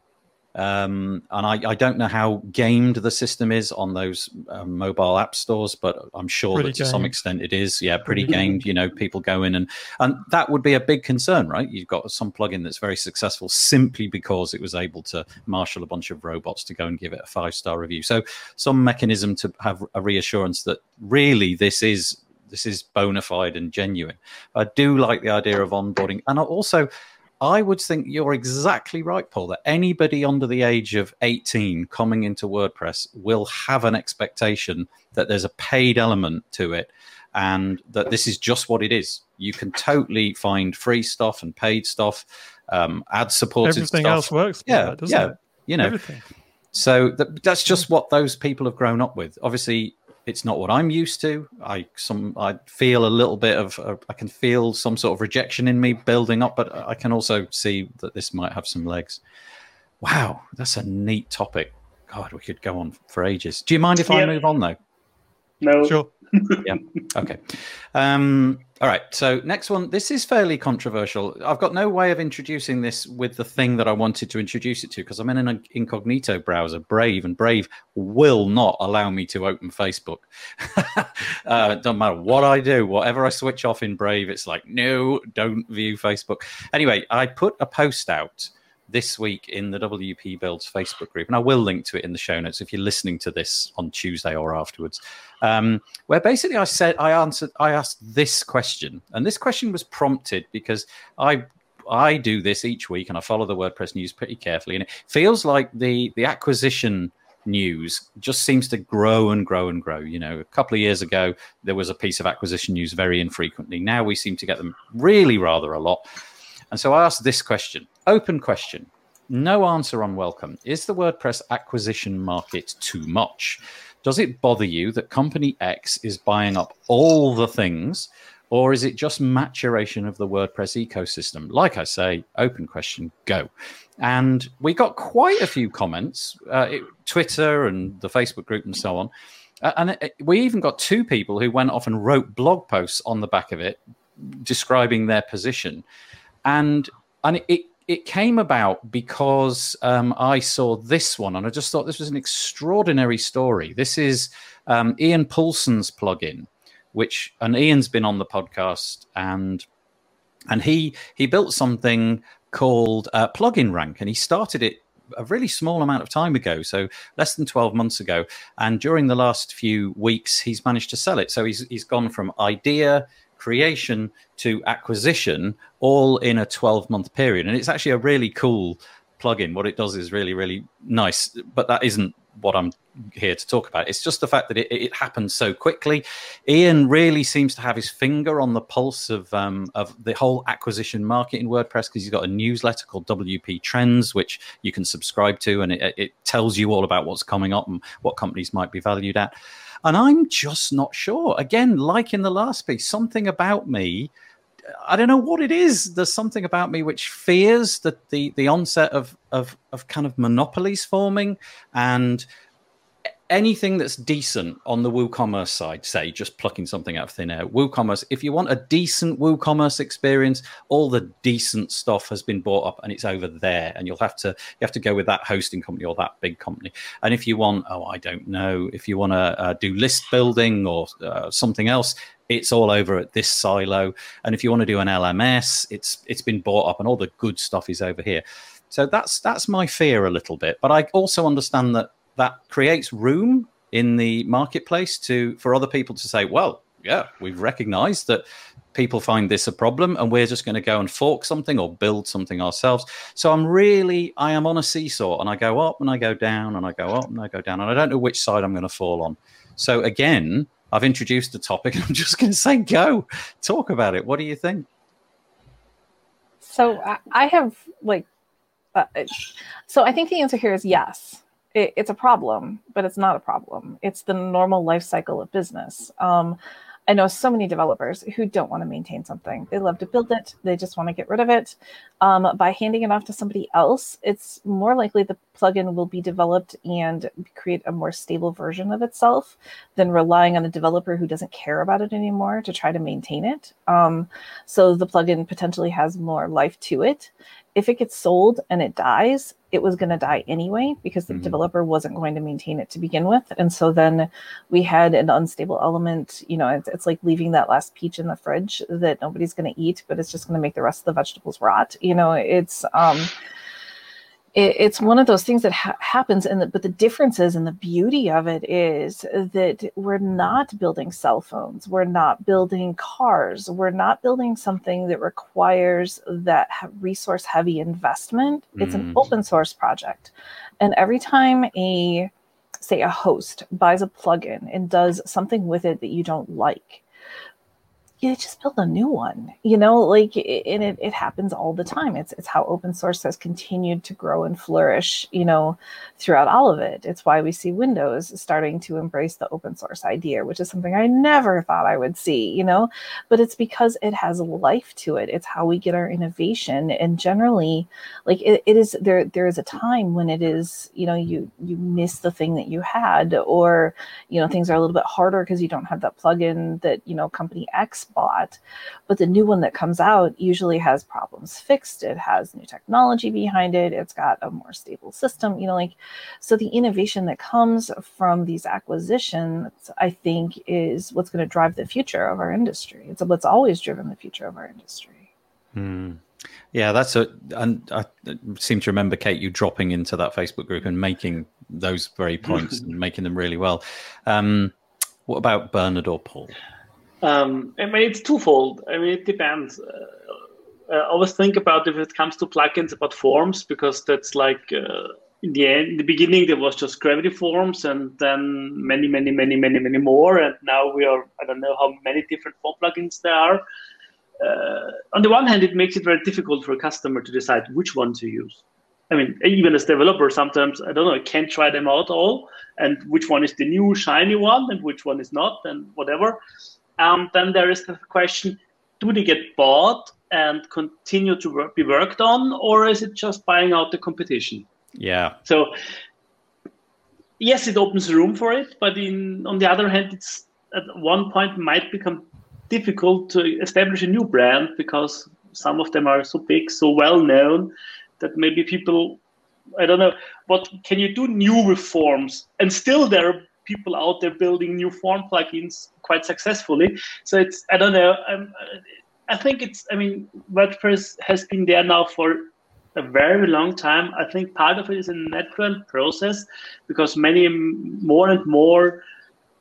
um, and I, I, don't know how gamed the system is on those uh, mobile app stores, but I'm sure pretty that to gamed. some extent it is. Yeah, pretty gamed. You know, people go in and and that would be a big concern, right? You've got some plugin that's very successful simply because it was able to marshal a bunch of robots to go and give it a five star review. So some mechanism to have a reassurance that really this is this is bona fide and genuine. I do like the idea of onboarding, and I also I would think you're exactly right, Paul, that anybody under the age of 18 coming into WordPress will have an expectation that there's a paid element to it and that this is just what it is. You can totally find free stuff and paid stuff, um, ad supported Everything stuff. else works. yeah, that, yeah. It? You know, Everything. so that's just what those people have grown up with. Obviously, it's not what I'm used to. I some I feel a little bit of uh, I can feel some sort of rejection in me building up, but I can also see that this might have some legs. Wow, that's a neat topic. God, we could go on for ages. Do you mind if I move on though? No. Sure. yeah. Okay. Um, all right. So next one. This is fairly controversial. I've got no way of introducing this with the thing that I wanted to introduce it to because I'm in an incognito browser, Brave, and Brave will not allow me to open Facebook. uh, doesn't matter what I do, whatever I switch off in Brave, it's like no, don't view Facebook. Anyway, I put a post out this week in the WP Builds Facebook group, and I will link to it in the show notes if you're listening to this on Tuesday or afterwards. Um, where basically I said I answered I asked this question, and this question was prompted because I I do this each week and I follow the WordPress news pretty carefully, and it feels like the the acquisition news just seems to grow and grow and grow. You know, a couple of years ago there was a piece of acquisition news very infrequently. Now we seem to get them really rather a lot. And so I asked this question open question. No answer unwelcome. Is the WordPress acquisition market too much? Does it bother you that company X is buying up all the things, or is it just maturation of the WordPress ecosystem? Like I say, open question, go. And we got quite a few comments, uh, it, Twitter and the Facebook group and so on. Uh, and it, we even got two people who went off and wrote blog posts on the back of it describing their position and and it it came about because um, I saw this one and I just thought this was an extraordinary story. This is um, Iain Poulson's plugin, which and Iain's been on the podcast and and he he built something called uh, Plugin Rank and he started it a really small amount of time ago, so less than 12 months ago. And during the last few weeks, he's managed to sell it. So he's he's gone from idea creation to acquisition all in a 12 month period. And it's actually a really cool plugin. What it does is really, really nice, but that isn't what I'm here to talk about. It's just the fact that it, it happens so quickly. Iain really seems to have his finger on the pulse of um, of the whole acquisition market in WordPress because he's got a newsletter called WP Trends, which you can subscribe to, and it, it tells you all about what's coming up and what companies might be valued at. And I'm just not sure. Again, like in the last piece, something about me I don't know what it is. There's something about me which fears that the the onset of of of kind of monopolies forming and anything that's decent on the WooCommerce side, say just plucking something out of thin air, WooCommerce, if you want a decent WooCommerce experience, all the decent stuff has been bought up and it's over there. And you'll have to you have to go with that hosting company or that big company. And if you want, oh, I don't know, if you want to uh, do list building or uh, something else, it's all over at this silo. And if you want to do an LMS, it's it's been bought up and all the good stuff is over here. So that's that's my fear a little bit. But I also understand that that creates room in the marketplace to for other people to say, well, yeah, we've recognized that people find this a problem and we're just going to go and fork something or build something ourselves. So I'm really I am on a seesaw and I go up and I go down and I go up and I go down and I don't know which side I'm going to fall on. So again, I've introduced the topic and I'm just going to say go talk about it. What do you think? So I have like uh, so I think the answer here is yes it, it's a problem, but it's not a problem. It's the normal life cycle of business. Um, I know so many developers who don't want to maintain something. They love to build it, they just want to get rid of it. Um, by handing it off to somebody else, it's more likely the plugin will be developed and create a more stable version of itself than relying on a developer who doesn't care about it anymore to try to maintain it. Um, so the plugin potentially has more life to it if it gets sold and it dies, it was going to die anyway because the mm-hmm. developer wasn't going to maintain it to begin with. And so then we had an unstable element. You know, it's, it's like leaving that last peach in the fridge that nobody's going to eat, but it's just going to make the rest of the vegetables rot. You know, it's, um, it, it's one of those things that ha- happens and the, but the differences and the beauty of it is that we're not building cell phones we're not building cars we're not building something that requires that resource heavy investment mm. it's an mm. open source project and every time a say a host buys a plugin and does something with it that you don't like you just build a new one you know like and it, it happens all the time. It's it's how open source has continued to grow and flourish you know throughout all of it. It's why we see windows starting to embrace the open source idea which is something i never thought i would see you know? But it's because it has life to it. It's how we get our innovation. And generally like it, it is there there is a time when it is you know you you miss the thing that you had or you know things are a little bit harder because you don't have that plugin that you know company x bought. But the new one that comes out usually has problems fixed. It has new technology behind it. It's got a more stable system. You know, like so the innovation that comes from these acquisitions, I think, is what's going to drive the future of our industry. It's what's always driven the future of our industry. Hmm. Yeah, that's a. And I seem to remember Kate you dropping into that Facebook group and making those very points and making them really well. Um, what about Bernhard or Paul? Um, I mean, it's twofold. I mean, it depends. Uh, I always think about if it comes to plugins about forms because that's like uh, in the end, in the beginning there was just gravity forms and then many, many, many, many, many more, and now we are I don't know how many different form plugins there are. Uh, on the one hand, it makes it very difficult for a customer to decide which one to use. I mean, even as developer, sometimes I don't know, I can't try them out all, and which one is the new shiny one and which one is not, and whatever. Um, then there is the question: Do they get bought and continue to work, be worked on, or is it just buying out the competition? Yeah. So yes, it opens room for it, but in on the other hand, it's at one point might become difficult to establish a new brand because some of them are so big, so well known that maybe people I don't know what can you do new reforms and still there are people out there building new form plugins quite successfully. So it's I don't know. Um, I think it's I mean WordPress has been there now for a very long time. I think part of it is a natural process because many more and more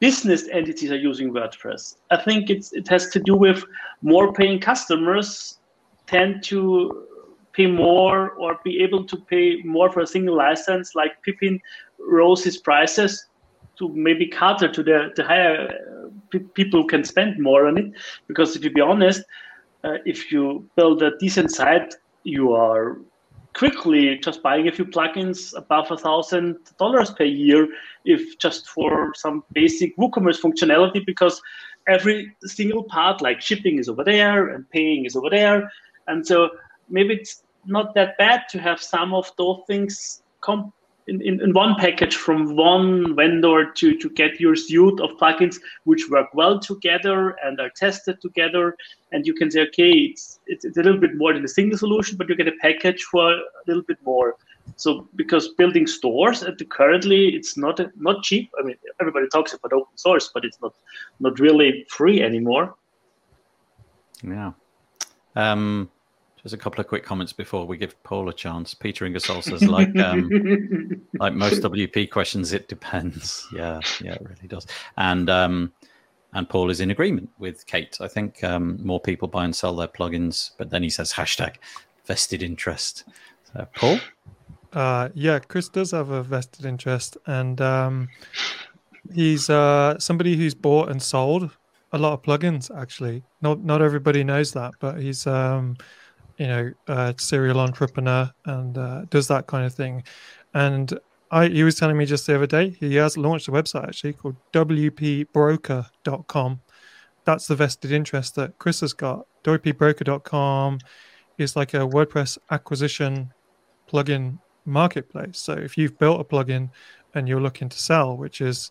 business entities are using WordPress. I think it's it has to do with more paying customers tend to pay more or be able to pay more for a single license, like Pippin rose his prices to maybe cater to the, the higher uh, people can spend more on it. Because if you be honest, uh, if you build a decent site, you are quickly just buying a few plugins above a thousand dollars per year, if just for some basic WooCommerce functionality, because every single part, like shipping, is over there and paying is over there, and so maybe it's not that bad to have some of those things come in, in, in, one package from one vendor to, to get your suite of plugins which work well together and are tested together. And you can say, okay, it's, it's, it's a little bit more than a single solution, but you get a package for a little bit more. So because building stores at the currently it's not not cheap. I mean, everybody talks about open source, but it's not not really free anymore. Yeah. Um, just a couple of quick comments before we give Paul a chance. Peter Ingersoll says, like um, like most WP questions, it depends. Yeah, yeah, it really does. And um, and Paul is in agreement with Kate. I think um, more people buy and sell their plugins, but then he says hashtag vested interest. So, Paul. Uh, yeah, Chris does have a vested interest, and um, he's uh, somebody who's bought and sold a lot of plugins. Actually, not not everybody knows that, but he's um, you know, serial entrepreneur and uh, does that kind of thing. And I, he was telling me just the other day, he has launched a website actually called WPBroker.com. That's the vested interest that Chris has got. WPBroker.com is like a WordPress acquisition plugin marketplace. So if you've built a plugin and you're looking to sell, which is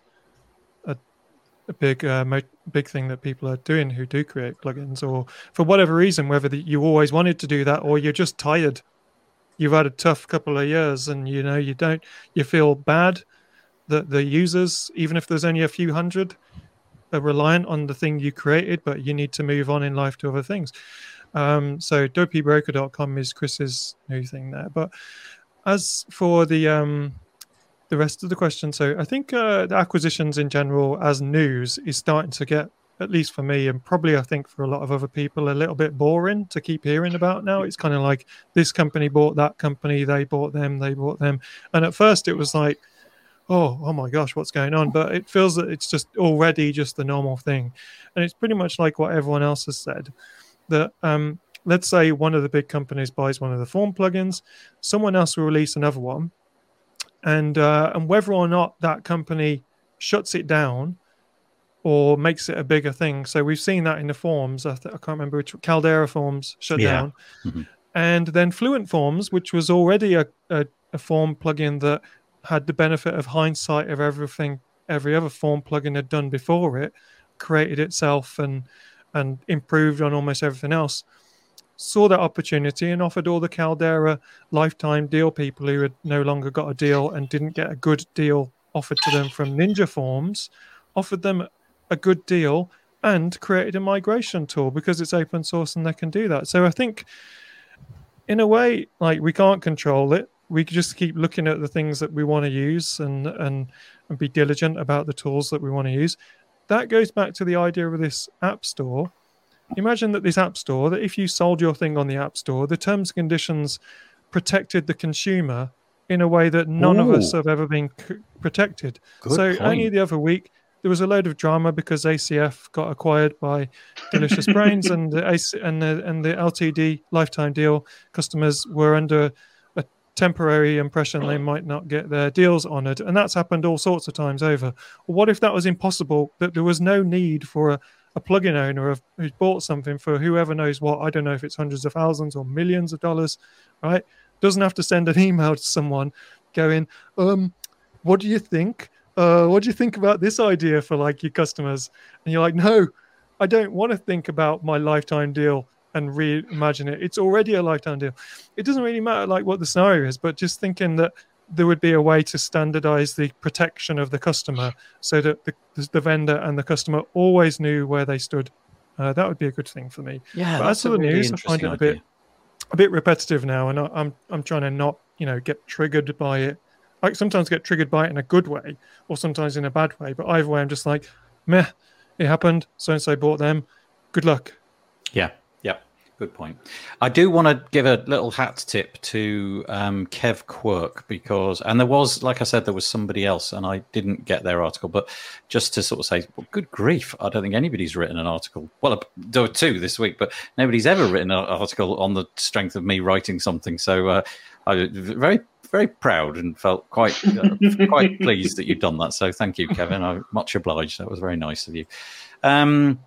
a big uh, big thing that people are doing who do create plugins or for whatever reason whether the, you always wanted to do that or you're just tired. You've had a tough couple of years and you know you don't you feel bad that the users even if there's only a few hundred are reliant on the thing you created but you need to move on in life to other things. Um, so WPBroker.com is chris's new thing there. But as for the um, the rest of the question. So I think uh, the acquisitions in general, as news, is starting to get, at least for me, and probably I think for a lot of other people, a little bit boring to keep hearing about now. It's kind of like this company bought that company, they bought them, they bought them, and at first it was like, oh, oh my gosh, what's going on? But it feels that it's just already just the normal thing, and it's pretty much like what everyone else has said that. Um, let's say one of the big companies buys one of the form plugins, someone else will release another one and uh, and whether or not that company shuts it down or makes it a bigger thing. So we've seen that in the forms. I, th- I can't remember which Caldera forms shut yeah. down, mm-hmm. and then Fluent Forms, which was already a, a, a form plugin that had the benefit of hindsight of everything every other form plugin had done before it, created itself and and improved on almost everything else saw that opportunity and offered all the Caldera lifetime deal people who had no longer got a deal and didn't get a good deal offered to them from Ninja Forms, offered them a good deal and created a migration tool because it's open source and they can do that. So I think, in a way, like we can't control it. We just keep looking at the things that we want to use and and and be diligent about the tools that we want to use. That goes back to the idea of this app store imagine that this app store that if you sold your thing on the app store the terms and conditions protected the consumer in a way that none Ooh. of us have ever been c- protected Good so point. only the other week there was a load of drama because acf got acquired by delicious brains and the AC- and the, and the ltd lifetime deal customers were under a temporary impression they might not get their deals honored and that's happened all sorts of times over what if that was impossible that there was no need for a a plugin owner of, who's bought something for whoever knows what, I don't know if it's hundreds of thousands or millions of dollars, right? Doesn't have to send an email to someone going, um, what do you think? Uh, what do you think about this idea for like your customers? And you're like, no, I don't want to think about my lifetime deal and reimagine it. It's already a lifetime deal. It doesn't really matter like what the scenario is, but just thinking that there would be a way to standardize the protection of the customer so that the, the vendor and the customer always knew where they stood. Uh, that would be a good thing for me. Yeah, but as for the really news, I find it a bit a bit repetitive now, and I, I'm I'm trying to not you know get triggered by it. I sometimes get triggered by it in a good way, or sometimes in a bad way. But either way, I'm just like, meh, it happened. So and so bought them. Good luck. Yeah, yeah. Good point. I do want to give a little hat tip to um, Kev Quirk because, and there was, like I said, there was somebody else, and I didn't get their article, but just to sort of say, well, good grief, I don't think anybody's written an article. Well, there were two this week, but nobody's ever written an article on the strength of me writing something. So uh, I was very, very proud and felt quite, uh, quite pleased that you've done that. So thank you, Kevin. I'm much obliged. That was very nice of you. Um,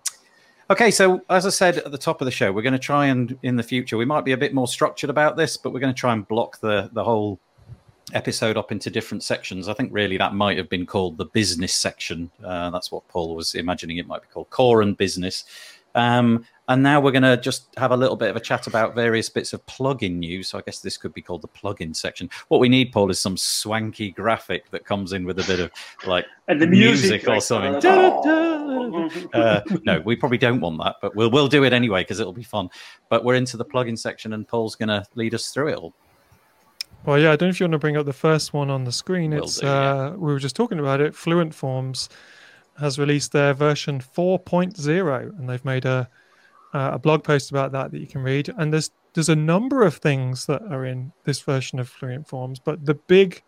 Okay, so as I said at the top of the show, we're going to try and in the future we might be a bit more structured about this, but we're going to try and block the the whole episode up into different sections. I think really that might have been called the business section. Uh, that's what Paul was imagining it might be called, core and business. Um, and now we're going to just have a little bit of a chat about various bits of plugin news. So I guess this could be called the plugin section. What we need, Paul, is some swanky graphic that comes in with a bit of like and the music, music or something. Uh, uh, no, we probably don't want that, but we'll we'll do it anyway because it'll be fun. But we're into the plugin section, and Paul's going to lead us through it all. Well, yeah, I don't know if you want to bring up the first one on the screen. It's do, yeah. uh, we were just talking about it. Fluent Forms has released their version 4.0, and they've made a uh, a blog post about that that you can read. And there's there's a number of things that are in this version of Fluent Forms, but the big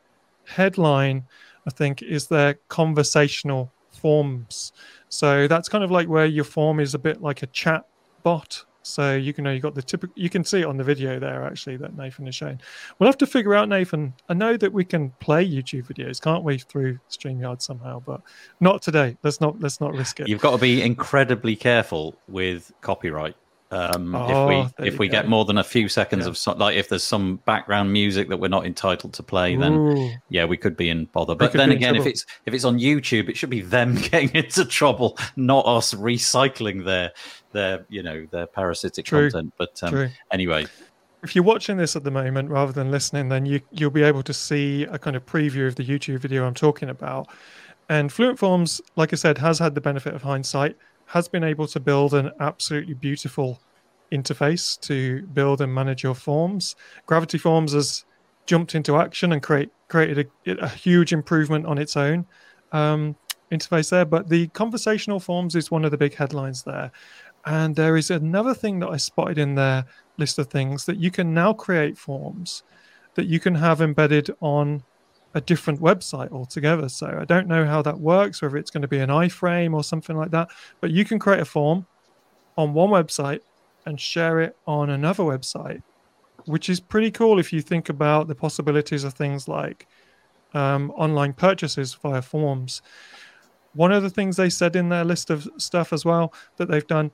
headline, I think, is their conversational forms. So that's kind of like where your form is a bit like a chat bot so you can know you got the typical. You can see it on the video there actually that Nathan is showing. We'll have to figure out Nathan. I know that we can play YouTube videos, can't we, through Streamyard somehow, but not today. Let's not let's not risk it. You've got to be incredibly careful with copyright um, oh, if we if we go. get more than a few seconds yeah. of some, like if there's some background music that we're not entitled to play, then Ooh. yeah, we could be in bother. But then again, if it's if it's on YouTube, it should be them getting into trouble, not us recycling their their you know their parasitic True. content. But um, anyway, if you're watching this at the moment rather than listening, then you you'll be able to see a kind of preview of the YouTube video I'm talking about. And Fluent Forms, like I said, has had the benefit of hindsight has been able to build an absolutely beautiful interface to build and manage your forms. Gravity Forms has jumped into action and create created a, a huge improvement on its own um, interface there. But the conversational forms is one of the big headlines there. And there is another thing that I spotted in their list of things that you can now create forms that you can have embedded on a different website altogether. So I don't know how that works, whether it's going to be an iframe or something like that. But you can create a form on one website and share it on another website, which is pretty cool if you think about the possibilities of things like um, online purchases via forms. One of the things they said in their list of stuff as well that they've done,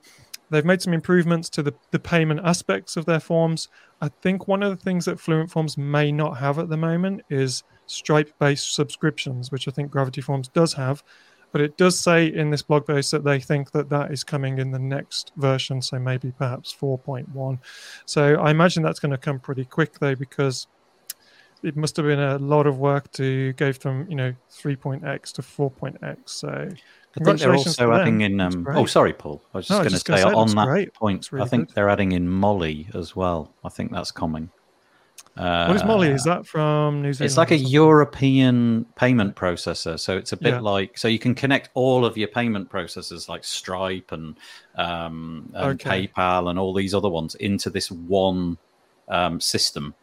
they've made some improvements to the, the payment aspects of their forms. I think one of the things that Fluent Forms may not have at the moment is Stripe based subscriptions, which I think Gravity Forms does have. But it does say in this blog post that they think that that is coming in the next version, so maybe perhaps 4.1. So I imagine that's going to come pretty quick though, because it must have been a lot of work to go from you know 3.x to 4.x. So I think they're also adding in. Um, oh, sorry, Paul. I was just no, going to say, say on that great. point. Really I think good. they're adding in Mollie as well. I think that's coming. Uh, what is Mollie? Is that from New Zealand? It's like a European payment processor. So it's a bit yeah. like so you can connect all of your payment processors like Stripe and, um, and okay. PayPal and all these other ones into this one um, system.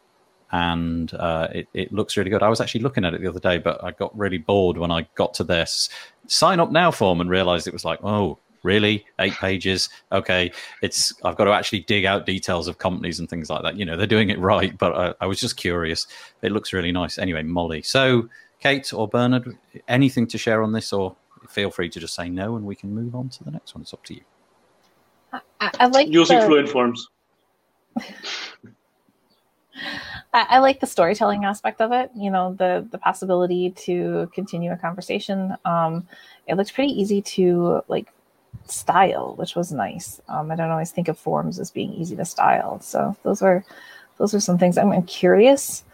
And uh, it, it looks really good. I was actually looking at it the other day, but I got really bored when I got to this sign up now form and realized it was like, oh, really? Eight pages? Okay. It's i've got to actually dig out details of companies and things like that. You know they're doing it right but I, I, was just curious. It looks really nice. Anyway mollie. So kate or bernhard anything to share on this or feel free to just say no and we can move on to the next one. It's up to you. I, I like using the... fluent forms. I, I like the storytelling aspect of it. You know, the the possibility to continue a conversation. Um, it looks pretty easy to like style, which was nice. Um, I don't always think of forms as being easy to style. So those are those are some things I'm, I'm curious.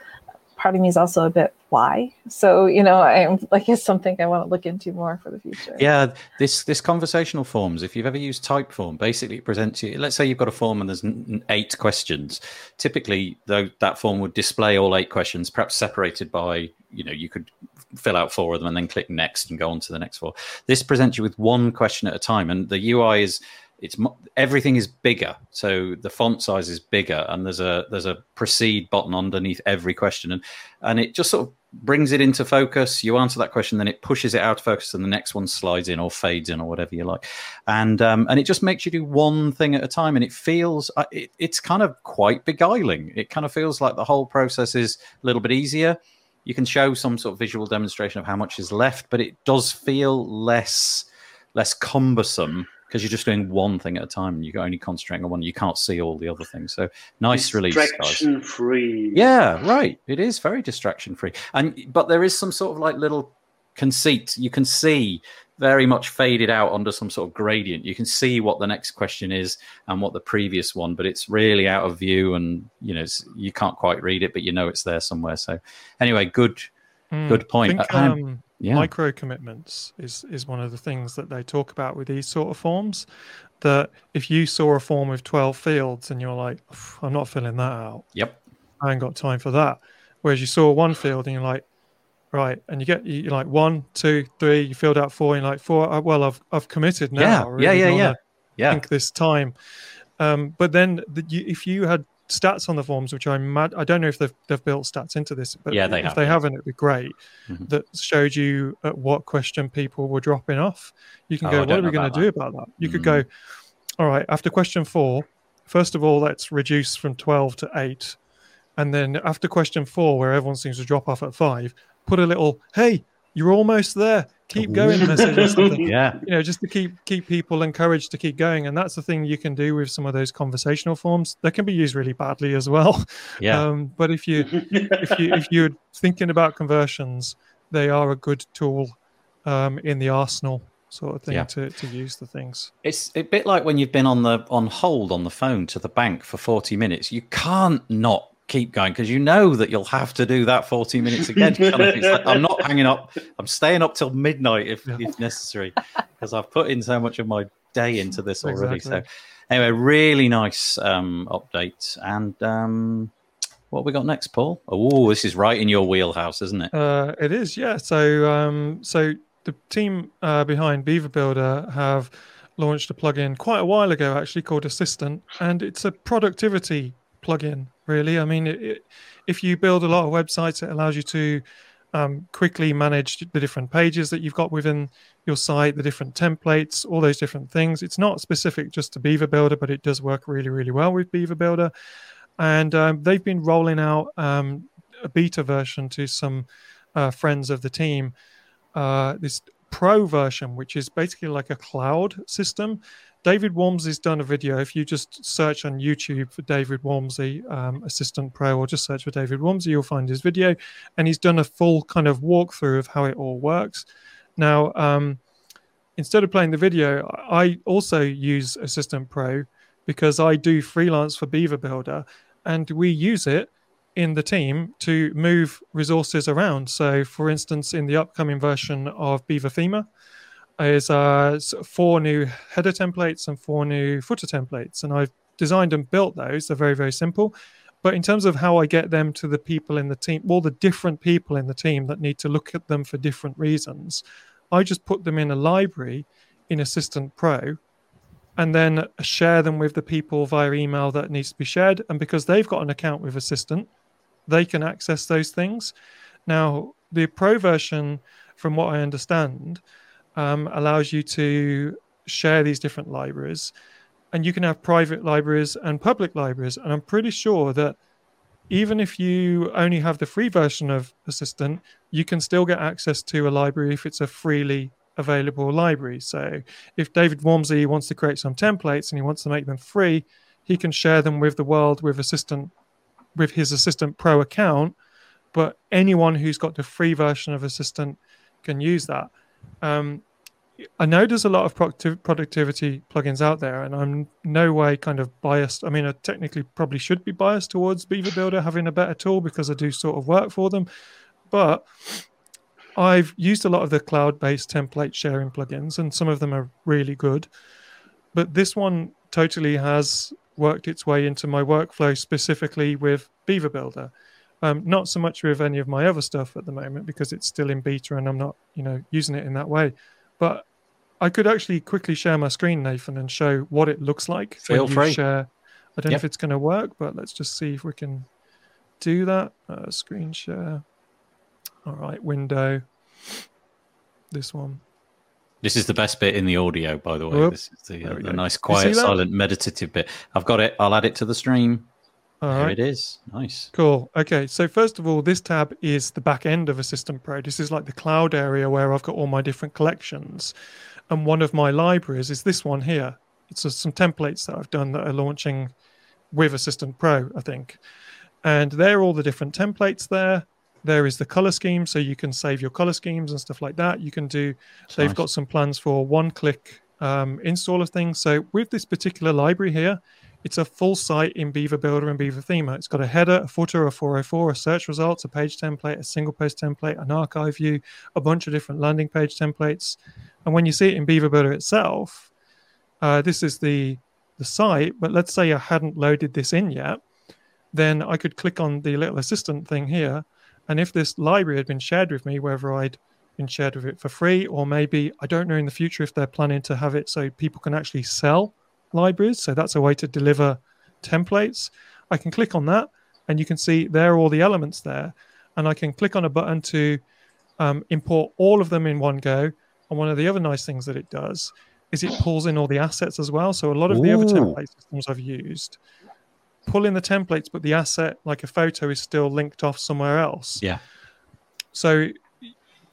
Part of me is also a bit why. So you know, I'm like it's something I want to look into more for the future. Yeah, this this conversational forms. If you've ever used Typeform, basically it presents you. Let's say you've got a form and there's eight questions. Typically, though, that form would display all eight questions, perhaps separated by you know you could fill out four of them and then click next and go on to the next four. This presents you with one question at a time, and the UI is it's everything is bigger. So the font size is bigger and there's a there's a proceed button underneath every question and and it just sort of brings it into focus. You answer that question then it pushes it out of focus and the next one slides in or fades in or whatever you like. And um, and it just makes you do one thing at a time and it feels uh, it, it's kind of quite beguiling. It kind of feels like the whole process is a little bit easier. You can show some sort of visual demonstration of how much is left but it does feel less less cumbersome because you're just doing one thing at a time and you're only concentrating on one. You can't see all the other things. So nice release, Distraction free. Yeah, right. It is very distraction free, and but there is some sort of like little conceit. You can see very much faded out under some sort of gradient. You can see what the next question is and what the previous one, but it's really out of view, and you know you can't quite read it, but you know it's there somewhere. So anyway, good, mm, good point. Think, um, yeah. micro commitments is is one of the things that they talk about with these sort of forms that if you saw a form with 12 fields and you're like i'm not filling that out. Yep. I ain't got time for that. Whereas you saw one field and you're like right and you get you're like one two three you filled out four and you're like four uh, well i've i've committed now. Yeah. Really yeah yeah yeah. Yeah. think this time. Um, but then the, you, if you had stats on the forms, which I'm mad. I don't know if they've, they've built stats into this, but yeah, they if have, they yeah. haven't, it'd be great. Mm-hmm. That showed you at what question people were dropping off. You can oh, go, what are we going to do about that? You mm-hmm. could go, mm. all right, after question four, first of all, let's reduce from 12 to eight. And then after question four, where everyone seems to drop off at five, put a little, hey, you're almost there keep going message or something. yeah. You know, just to keep keep people encouraged to keep going. And that's the thing you can do with some of those conversational forms. They can be used really badly as well. Yeah. Um, but if you if you if you're thinking about conversions, they are a good tool um, in the arsenal sort of thing yeah. to, to use the things. It's a bit like when you've been on the on hold on the phone to the bank for 40 minutes. You can't not keep going because you know that you'll have to do that 40 minutes again. like, I'm not hanging up. I'm staying up till midnight if, yeah. if necessary because I've put in so much of my day into this already. Exactly. So, anyway, really nice um, update. And um, what we got next, Paul? Oh, this is right in your wheelhouse, isn't it? Uh, it is, yeah. So, um, so the team uh, behind Beaver Builder have launched a plugin quite a while ago, actually called Assistant, and it's a productivity plugin really. I mean, it, if you build a lot of websites, it allows you to um, quickly manage the different pages that you've got within your site, the different templates, all those different things. It's not specific just to Beaver Builder, but it does work really, really well with Beaver Builder. And um, they've been rolling out um, a beta version to some uh, friends of the team. Uh, this pro version, which is basically like a cloud system David Waumsley's done a video. If you just search on YouTube for David Waumsley um, Assistant Pro, or just search for David Waumsley, you'll find his video, and he's done a full kind of walkthrough of how it all works. Now, um, instead of playing the video, I also use Assistant Pro because I do freelance for Beaver Builder, and we use it in the team to move resources around. So, for instance, in the upcoming version of Beaver Themer, is uh, four new header templates and four new footer templates. And I've designed and built those. They're very, very simple. But in terms of how I get them to the people in the team, all the different people in the team that need to look at them for different reasons, I just put them in a library in Assistant Pro and then share them with the people via email that needs to be shared. And because they've got an account with Assistant, they can access those things. Now, the Pro version, from what I understand, um, allows you to share these different libraries. And you can have private libraries and public libraries. And I'm pretty sure that even if you only have the free version of Assistant, you can still get access to a library if it's a freely available library. So if David Waumsley wants to create some templates and he wants to make them free, he can share them with the world with Assistant with his Assistant Pro account. But anyone who's got the free version of Assistant can use that. Um, I know there's a lot of productivity plugins out there, and I'm no way kind of biased. I mean, I technically probably should be biased towards Beaver Builder having a better tool because I do sort of work for them. But I've used a lot of the cloud based template sharing plugins, and some of them are really good. But this one totally has worked its way into my workflow specifically with Beaver Builder. Um, not so much with any of my other stuff at the moment because it's still in beta and I'm not, you know, using it in that way. But I could actually quickly share my screen, Nathan, and show what it looks like. Feel free. Share. I don't yep. know if it's going to work, but let's just see if we can do that. Uh, screen share. All right, window. This one. This is the best bit in the audio, by the way. This is the, uh, the nice, quiet, silent, meditative bit. I've got it. I'll add it to the stream. All there right. it is. Nice. Cool. Okay. So first of all, this tab is the back end of Assistant Pro. This is like the cloud area where I've got all my different collections. And one of my libraries is this one here. It's just some templates that I've done that are launching with Assistant Pro, I think. And there are all the different templates there. There is the color scheme, so you can save your color schemes and stuff like that. You can do, That's they've nice. got some plans for one click um, install of things. So with this particular library here, it's a full site in Beaver Builder and Beaver Themer. It's got a header, a footer, a 404, a search results, a page template, a single post template, an archive view, a bunch of different landing page templates. And when you see it in Beaver Builder itself, uh, this is the the site. But let's say I hadn't loaded this in yet, then I could click on the little assistant thing here, and if this library had been shared with me, whether I'd been shared with it for free, or maybe I don't know in the future if they're planning to have it so people can actually sell libraries. So that's a way to deliver templates. I can click on that and you can see there are all the elements there. And I can click on a button to um, import all of them in one go. And one of the other nice things that it does is it pulls in all the assets as well. So a lot of Ooh. the other template systems I've used pull in the templates, but the asset, like a photo, is still linked off somewhere else. Yeah. So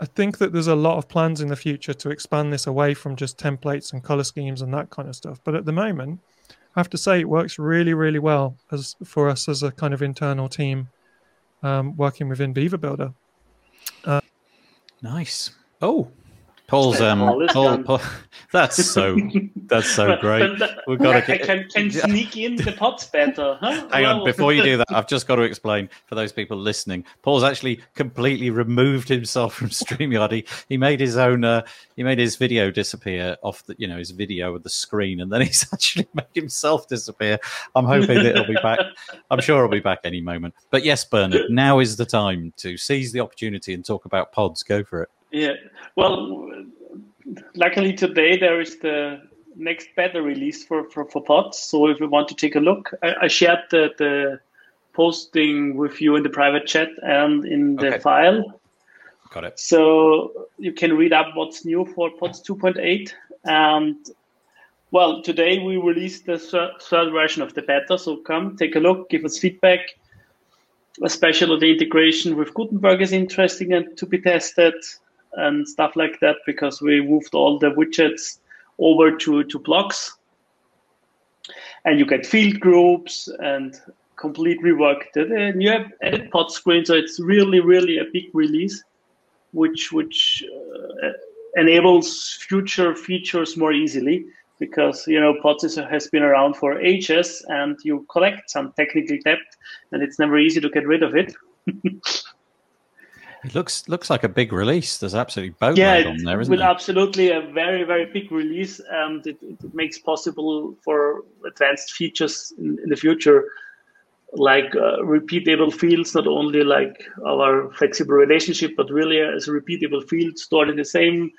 I think that there's a lot of plans in the future to expand this away from just templates and color schemes and that kind of stuff. But at the moment, I have to say it works really, really well as for us as a kind of internal team um, working within Beaver Builder. Uh, nice. Oh, Paul's um, Paul, Paul, that's so that's so great. We've got to get, can, can sneak in the pods better. Huh? Hang on, before you do that, I've just got to explain for those people listening. Paul's actually completely removed himself from StreamYard. He, he made his own. Uh, he made his video disappear off the you know his video of the screen, and then he's actually made himself disappear. I'm hoping that he'll be back. I'm sure he'll be back any moment. But yes, Bernhard, now is the time to seize the opportunity and talk about pods. Go for it. Yeah. Well, luckily today there is the next beta release for, for, for pods. So if you want to take a look, I, I shared the, the posting with you in the private chat and in the okay. file. Got it. So you can read up what's new for Pods 2.8. And well, today we released the third version of the beta. So come take a look, give us feedback. Especially the integration with Gutenberg is interesting and to be tested and stuff like that because we moved all the widgets over to, to blocks. And you get field groups and complete reworked it. And you have edit pod screen, so it's really, really a big release, which which uh, enables future features more easily because you know pods has been around for ages and you collect some technical debt and it's never easy to get rid of it It looks looks like a big release. There's absolutely boatload yeah, on there, isn't it? absolutely a very very big release, and it, it makes possible for advanced features in, in the future, like uh, repeatable fields, not only like our flexible relationship, but really as a repeatable field stored in the same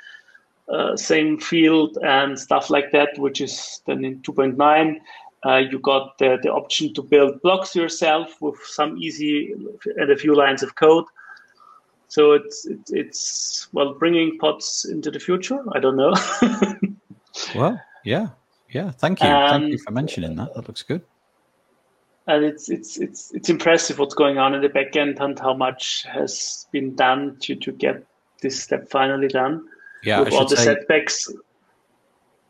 uh, same field and stuff like that, which is then in 2.9. Uh, you got the, the option to build blocks yourself with some easy and a few lines of code. So it's it's, it's well bringing pods into the future. I don't know. well, yeah, yeah. Thank you, thank you for mentioning that. That looks good. And it's it's it's it's impressive what's going on in the backend and how much has been done to to get this step finally done. Yeah, with all the say, setbacks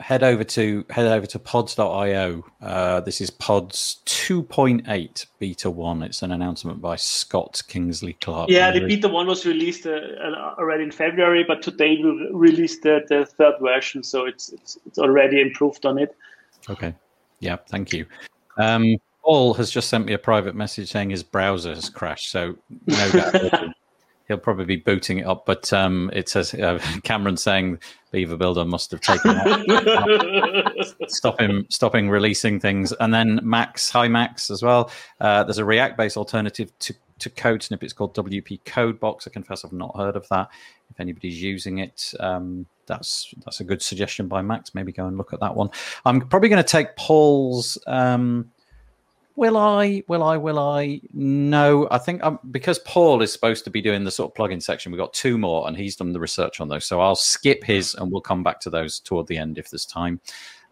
head over to head over to pods.io. Uh, this is Pods 2.8 Beta 1. It's an announcement by Scott Kingsley Clark. Yeah, the Beta 1 was released uh, already in February, but today we released the, the third version, so it's, it's, it's already improved on it. Okay. Yeah, thank you. Um, Paul has just sent me a private message saying his browser has crashed, so no doubt he'll probably be booting it up. But um, it says uh, Cameron saying Beaver Builder must have taken stop him stopping releasing things. And then Max, hi Max as well. Uh, there's a React based alternative to to code snippets called WP Codebox. I confess I've not heard of that. If anybody's using it, um, that's that's a good suggestion by Max. Maybe go and look at that one. I'm probably going to take Paul's. Um, will I? Will I? Will I? No, I think I'm, because Paul is supposed to be doing the sort of plugin section. We've got two more, and he's done the research on those. So I'll skip his, and we'll come back to those toward the end if there's time.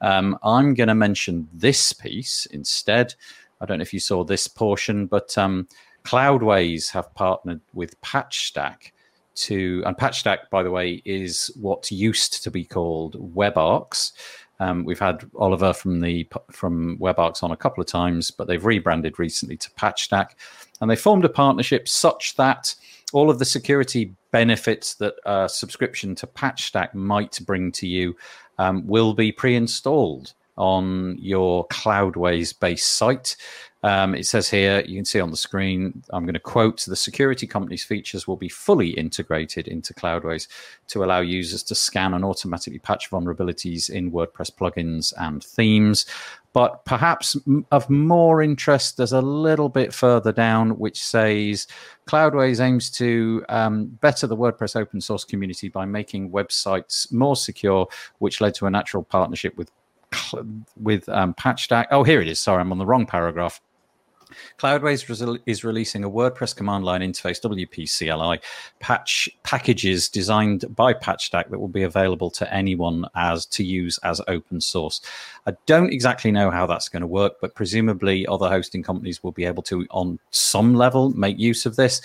Um, I'm going to mention this piece instead. I don't know if you saw this portion, but um, Cloudways have partnered with PatchStack to, and PatchStack, by the way, is what used to be called WebARX. Um, we've had Oliver from the from WebARX on a couple of times, but they've rebranded recently to PatchStack, and they formed a partnership such that all of the security benefits that a subscription to PatchStack might bring to you um, will be pre-installed on your Cloudways based site. Um, it says here, you can see on the screen, I'm going to quote the security company's features will be fully integrated into Cloudways to allow users to scan and automatically patch vulnerabilities in WordPress plugins and themes. But perhaps of more interest, there's a little bit further down which says Cloudways aims to um, better the WordPress open source community by making websites more secure, which led to a natural partnership with with um, PatchStack. Oh, here it is. Sorry, I'm on the wrong paragraph. Cloudways is releasing a WordPress command line interface WP CLI patch packages designed by PatchStack that will be available to anyone as to use as open source. I don't exactly know how that's going to work, but presumably other hosting companies will be able to, on some level, make use of this.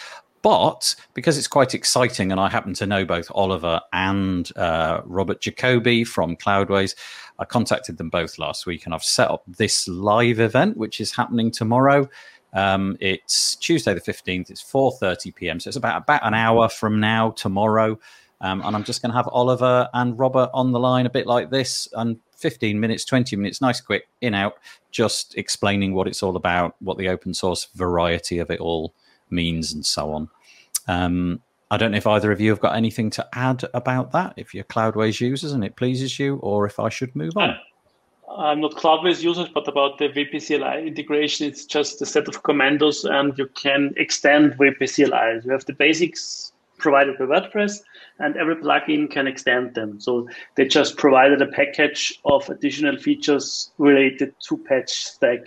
But because it's quite exciting, and I happen to know both Oliver and uh, Robert Jacoby from Cloudways, I contacted them both last week, and I've set up this live event, which is happening tomorrow. Um, it's Tuesday the fifteenth. It's four thirty p.m. So it's about about an hour from now tomorrow. Um, and I'm just going to have Oliver and Robert on the line a bit like this, and 15 minutes, 20 minutes, nice, quick, in out, just explaining what it's all about, what the open source variety of it all means, and so on. Um, I don't know if either of you have got anything to add about that, if you're Cloudways users and it pleases you, or if I should move on. I'm not Cloudways users, but about the WP-CLI integration, it's just a set of commandos and you can extend WP-CLI. You have the basics provided by WordPress and every plugin can extend them. So they just provided a package of additional features related to PatchStack.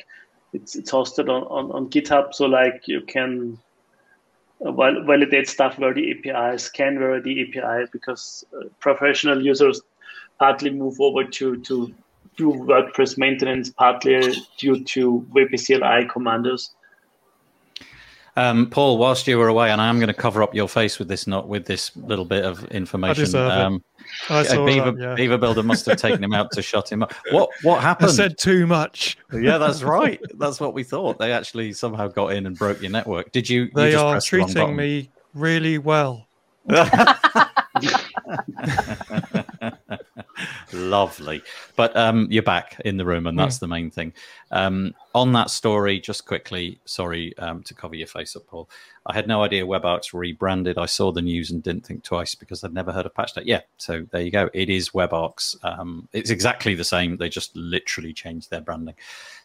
It's, it's hosted on, on, on GitHub. So like you can validate stuff via the API, scan via the API, because uh, professional users partly move over to, to do WordPress maintenance, partly due to WP-CLI commandos. Um, Paul, whilst you were away, and I am going to cover up your face with this not with this little bit of information. I um, I saw Beaver, that, yeah. Beaver Builder must have taken him out to shut him up. What what happened? I said too much. yeah, that's right. That's what we thought. They actually somehow got in and broke your network. Did you? They you are treating me really well. Lovely. But um, you're back in the room, and that's mm. the main thing. Um, on that story, just quickly, sorry um, to cover your face up, Paul. I had no idea WebARX rebranded. I saw the news and didn't think twice because I'd never heard of PatchStack. Yeah, so there you go. It is WebARX. Um, it's exactly the same. They just literally changed their branding.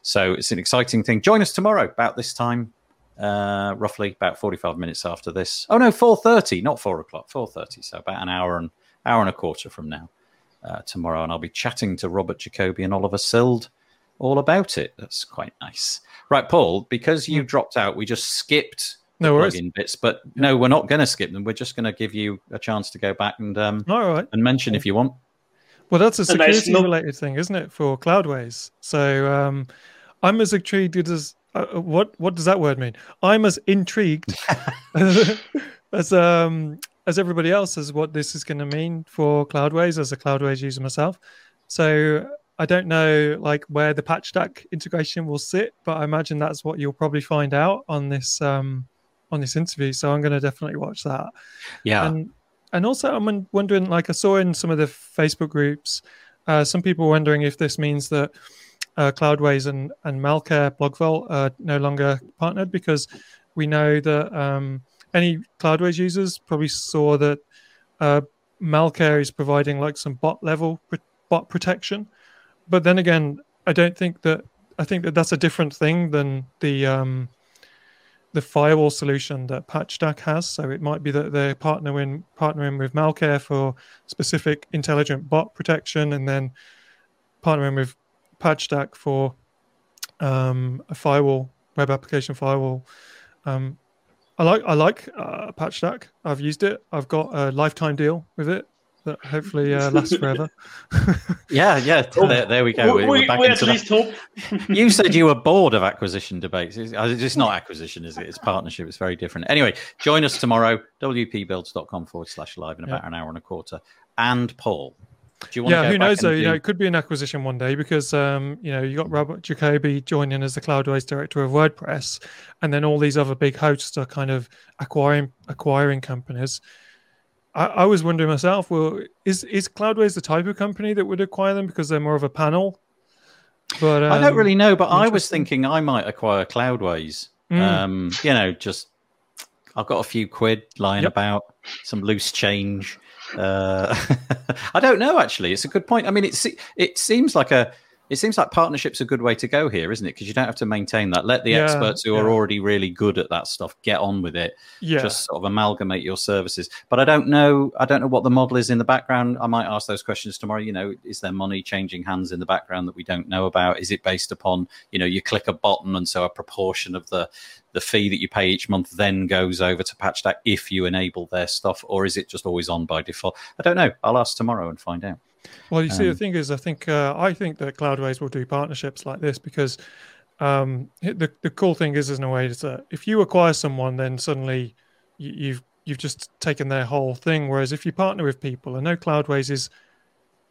So it's an exciting thing. Join us tomorrow about this time uh, roughly about 45 minutes after this. Oh no, 4:30, not four o'clock, 4:30. So about an hour and hour and a quarter from now uh, tomorrow, and I'll be chatting to Robert Jacoby and Oliver Sild all about it. That's quite nice. Right, Paul, because you dropped out, we just skipped no worries. bits, but no, we're not going to skip them. We're just going to give you a chance to go back and um, all right. and mention if you want. Well, that's a security related thing, isn't it, for Cloudways? So um, I'm as intrigued as uh, what what does that word mean? I'm as intrigued as um as everybody else as what this is going to mean for Cloudways as a Cloudways user myself. So I don't know like where the PatchStack integration will sit, but I imagine that's what you'll probably find out on this um, on this interview. So I'm going to definitely watch that. Yeah. And and also I'm wondering, like I saw in some of the Facebook groups, uh, some people wondering if this means that uh, Cloudways and and Malcare BlogVault are no longer partnered because we know that um, any Cloudways users probably saw that uh, Malcare is providing like some bot level bot protection, but then again, I don't think that I think that that's a different thing than the um, the firewall solution that PatchStack has. So it might be that they're partnering partnering with Malcare for specific intelligent bot protection, and then partnering with PatchStack for um, a firewall, web application firewall. Um, I like I like uh, PatchStack. I've used it. I've got a lifetime deal with it that hopefully uh, lasts forever. yeah, yeah. Oh, there, there, we go. We, we, we at least hope. you said you were bored of acquisition debates. It's, uh, it's, not acquisition, is it? It's partnership. It's very different. Anyway, join us tomorrow. wpbuilds.com forward slash live in about yeah. an hour and a quarter. And Paul, yeah, who knows though? You know, it could be an acquisition one day because um, you know you got Robert Jacoby joining as the Cloudways director of WordPress, and then all these other big hosts are kind of acquiring acquiring companies. I, I was wondering myself, well, is is Cloudways the type of company that would acquire them because they're more of a panel? But um, I don't um, really know. But I was thinking I might acquire Cloudways. Mm. Um, you know, just I've got a few quid lying yep. about, some loose change. Uh, I don't know. Actually, it's a good point. I mean, it it seems like a it seems like partnership's are a good way to go here, isn't it? Because you don't have to maintain that. Let the yeah, experts who yeah. are already really good at that stuff get on with it. Yeah. Just sort of amalgamate your services. But I don't know. I don't know what the model is in the background. I might ask those questions tomorrow. You know, is there money changing hands in the background that we don't know about? Is it based upon you know you click a button and so a proportion of the the fee that you pay each month then goes over to PatchStack if you enable their stuff, or is it just always on by default? I don't know. I'll ask tomorrow and find out. Well, you see, um, the thing is, I think uh, I think that Cloudways will do partnerships like this because um, the the cool thing is, in a way, is that if you acquire someone, then suddenly you, you've you've just taken their whole thing. Whereas if you partner with people, I know Cloudways is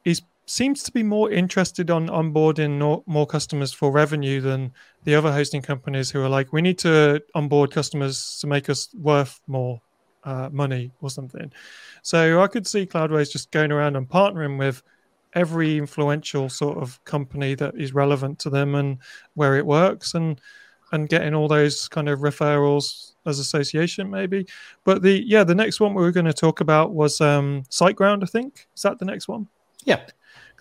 is seems to be more interested on onboarding more, more customers for revenue than the other hosting companies who are like, we need to onboard customers to make us worth more uh, money or something. So I could see Cloudways just going around and partnering with every influential sort of company that is relevant to them and where it works and and getting all those kind of referrals as association maybe. But the yeah the next one we were going to talk about was um siteground i think. Is that the next one? Yeah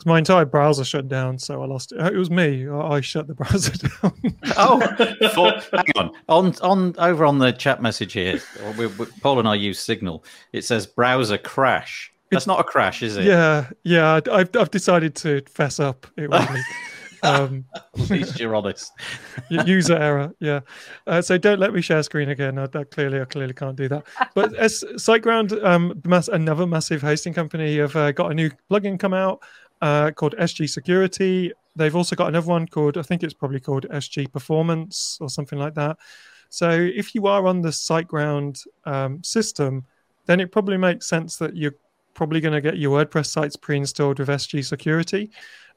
because my entire browser shut down, so I lost it. It was me. I shut the browser down. oh, for, hang on. On on over on the chat message here, we, we, Paul and I use Signal. It says browser crash. That's not a crash, is it? Yeah, yeah. I've I've decided to fess up. It was me. Um, At least you're honest. user error, yeah. Uh, so don't let me share screen again. I, I, clearly, I clearly can't do that. But as SiteGround, um, mass, another massive hosting company, have uh, got a new plugin come out uh, called SG Security. They've also got another one called, I think it's probably called SG Performance or something like that. So if you are on the SiteGround um, system, then it probably makes sense that you're probably going to get your WordPress sites pre-installed with SG Security.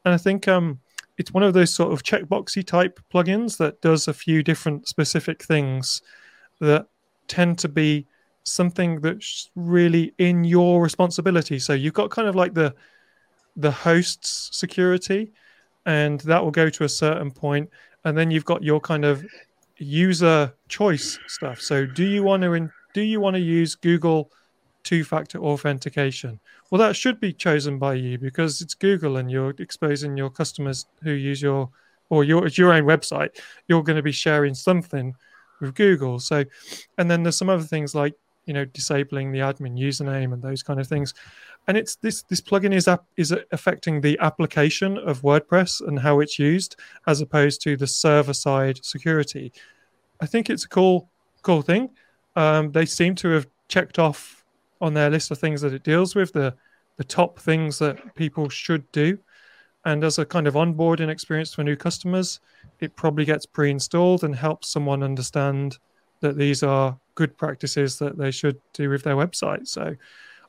And I think um, it's one of those sort of checkboxy type plugins that does a few different specific things that tend to be something that's really in your responsibility. So you've got kind of like the the host's security, and that will go to a certain point, and then you've got your kind of user choice stuff. So, do you want to in, do you want to use Google two-factor authentication? Well, that should be chosen by you because it's Google, and you're exposing your customers who use your or your it's your own website. You're going to be sharing something with Google. So, and then there's some other things like you know disabling the admin username and those kind of things and it's this this plugin is up is affecting the application of WordPress and how it's used as opposed to the server side security. I think it's a cool cool thing. Um, they seem to have checked off on their list of things that it deals with the the top things that people should do. And as a kind of onboarding experience for new customers, it probably gets pre-installed and helps someone understand that these are good practices that they should do with their website. So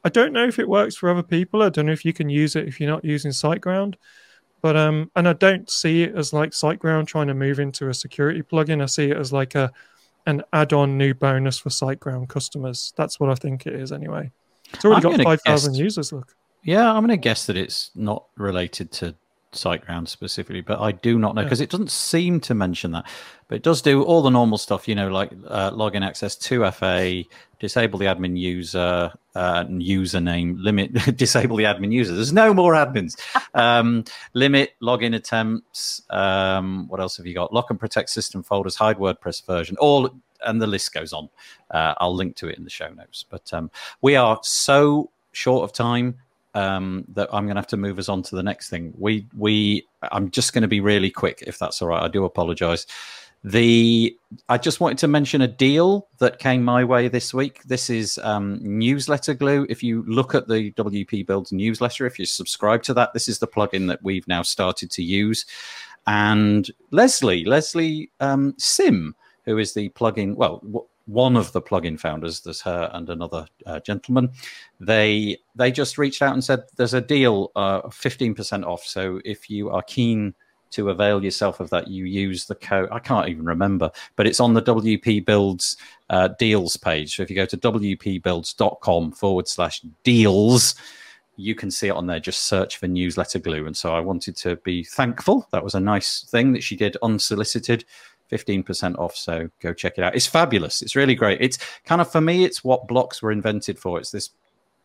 I don't know if it works for other people. I don't know if you can use it if you're not using SiteGround. But um, and I don't see it as like SiteGround trying to move into a security plugin. I see it as like a an add-on new bonus for SiteGround customers. That's what I think it is anyway. It's already I'm got five thousand users. Look. Yeah, I'm going to guess that it's not related to SiteGround specifically, but I do not know because yeah. it doesn't seem to mention that. But it does do all the normal stuff, you know, like uh, login access to FA, disable the admin user, uh, username, limit, disable the admin user. There's no more admins. Um, limit login attempts. Um, what else have you got? Lock and protect system folders, hide WordPress version, all, and the list goes on. Uh, I'll link to it in the show notes. But um, we are so short of time um, that I'm going to have to move us on to the next thing. We we I'm just going to be really quick if that's all right. I do apologise. The I just wanted to mention a deal that came my way this week. This is um, newsletter glue. If you look at the WP Builds newsletter, if you subscribe to that, this is the plugin that we've now started to use. And Lesley, Lesley um, Sim, who is the plugin, well, one of the plugin founders, there's her and another uh, gentleman. They they just reached out and said there's a deal, uh, fifteen percent off. So if you are keen to avail yourself of that, you use the code. I can't even remember, but it's on the WP Builds uh, deals page. So if you go to wpbuilds.com forward slash deals, you can see it on there. Just search for newsletter glue. And so I wanted to be thankful. That was a nice thing that she did unsolicited 15% off. So go check it out. It's fabulous. It's really great. It's kind of, for me, it's what blocks were invented for. It's this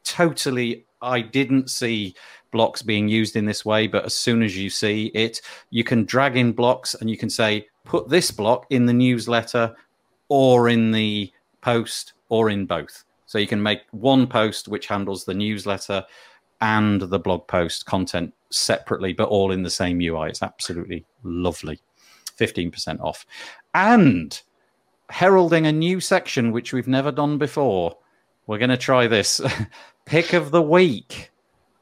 totally, I didn't see blocks being used in this way, but as soon as you see it, you can drag in blocks and you can say, put this block in the newsletter or in the post or in both. So you can make one post which handles the newsletter and the blog post content separately, but all in the same UI. It's absolutely lovely. 15% off. And heralding a new section, which we've never done before. We're going to try this. Pick of the week.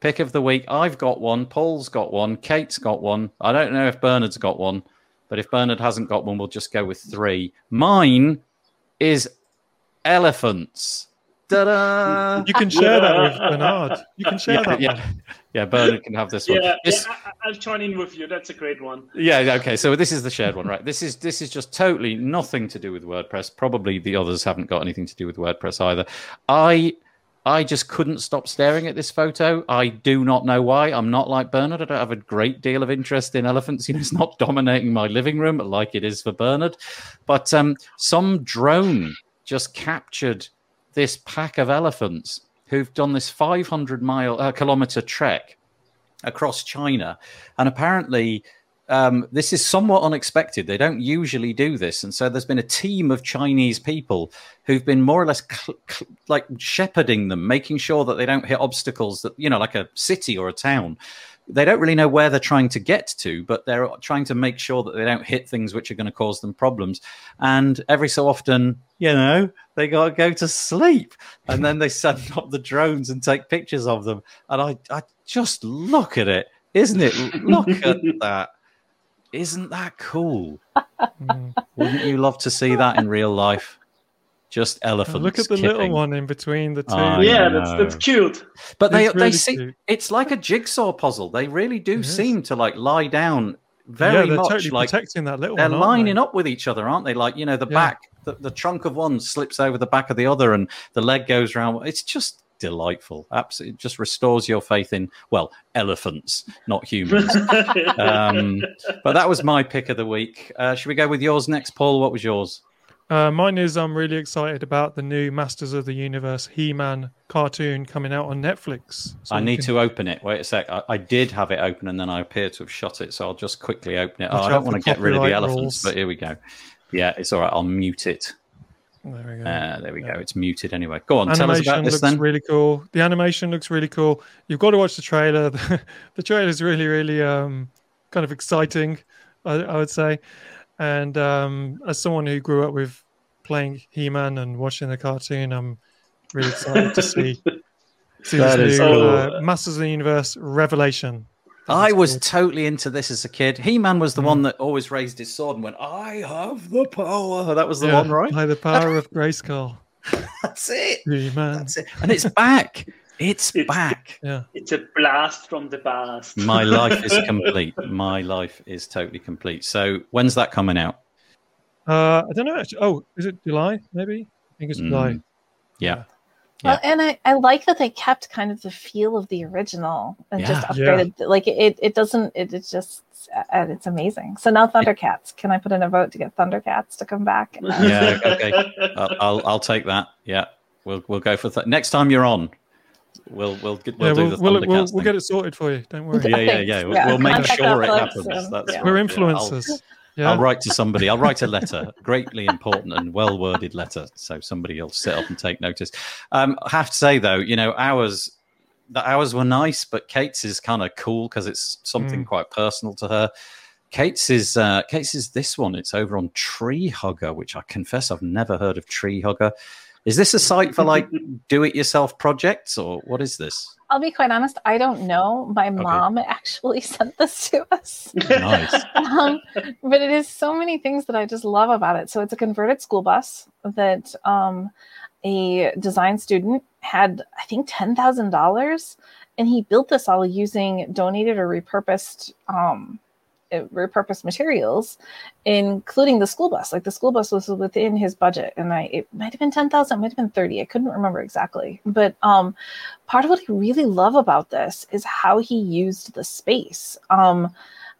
Pick of the week. I've got one. Paul's got one. Kate's got one. I don't know if Bernhard's got one, but if Bernhard hasn't got one, we'll just go with three. Mine is elephants. Ta-da! You can share that with Bernhard. You can share yeah, that yeah. one. Yeah, Bernhard can have this one. Yeah, this... yeah I, will join in with you. That's a great one. Yeah, okay. So this is the shared one, right? This is this is just totally nothing to do with WordPress. Probably the others haven't got anything to do with WordPress either. I I just couldn't stop staring at this photo. I do not know why. I'm not like Bernhard. I don't have a great deal of interest in elephants. You know, it's not dominating my living room like it is for Bernhard. But um, some drone just captured this pack of elephants who've done this 500 mile uh, kilometer trek across China, and apparently. Um, this is somewhat unexpected. They don't usually do this, and so there's been a team of Chinese people who've been more or less cl- cl- like shepherding them, making sure that they don't hit obstacles that you know, like a city or a town they don't really know where they're trying to get to, but they're trying to make sure that they don't hit things which are going to cause them problems. And every so often, you know, they got to go to sleep, and then they send up the drones and take pictures of them. And I, I just look at it, isn't it? Look at that. Isn't that cool? Hmm. Wouldn't you love to see that in real life? Just elephants. look at the kipping. little one in between the two. Oh, yeah, that's that's cute. But they really they see it's like a jigsaw puzzle. They really do seem to like lie down very yeah, much totally like protecting that little. They're one, lining they? up with each other, aren't they? Like you know, the yeah. back, the, the trunk of one slips over the back of the other, and the leg goes around. It's just delightful. Absolutely, just restores your faith in well, elephants, not humans. um, but that was my pick of the week. Uh, should we go with yours next, Paul? What was yours? Uh, mine is I'm really excited about the new Masters of the Universe He-Man cartoon coming out on Netflix. So I need can... to open it. Wait a sec. I, I, did have it open and then I appear to have shut it, so I'll just quickly open it. Oh, I don't want to get rid of the elephants, rules. but here we go. Yeah, it's all right. I'll mute it. There we go. Uh, there we yeah. go. It's muted anyway. Go on, animation tell us about this looks then. really cool. The animation looks really cool. You've got to watch the trailer. the trailer is really, really um, kind of exciting, I, I would say. And um, as someone who grew up with playing He-Man and watching the cartoon, I'm really excited to see, see this new uh, Masters of the Universe Revelation. I was cool. totally into this as a kid. He-Man was the mm. one that always raised his sword and went, "I have the power." That was the yeah, one, right? By the power of Grayskull. That's it. He-Man. That's it. And it's back. It's, it's back. Yeah. It's a blast from the past. My life is complete. My life is totally complete. So when's that coming out? Uh, I don't know. Actually. Oh, is it July? Maybe. I think it's July. Mm. Yeah. Well, and I, I like that they kept kind of the feel of the original and just Yeah. upgraded. Like it, it doesn't. It, it's just and it's amazing. So now Thundercats. Can I put in a vote to get Thundercats to come back? Yeah, okay. I'll, I'll I'll take that. Yeah, we'll we'll go for th- next time you're on. We'll we'll get, we'll yeah, do we'll, the we'll, we'll, we'll get it sorted for you. Don't worry. Yeah, yeah, Thanks. yeah. We'll, Yeah, we'll make sure it happens. folks, um, That's yeah. We're right. Yeah, I'll- influencers. Yeah. I'll write to somebody. I'll write a letter, greatly important and well worded letter, so somebody will sit up and take notice. Um, I have to say though, you know, ours the hours were nice, but Kate's is kind of cool because it's something Mm. quite personal to her. Kate's is uh, Kate's is this one. It's over on Tree Hugger, which I confess I've never heard of. Tree Hugger. Is this a site for like do-it-yourself projects, or what is this? I'll be quite honest. I don't know. My mom actually sent this to us. Nice. um, but it is so many things that I just love about it. So it's a converted school bus that um, a design student had, I think, ten thousand dollars, and he built this all using donated or repurposed. Um, repurposed materials including the school bus. Like the school bus was within his budget and i it might have been 10,000 it might have been 30 i couldn't remember exactly. But um part of what i really love about this is how he used the space. Um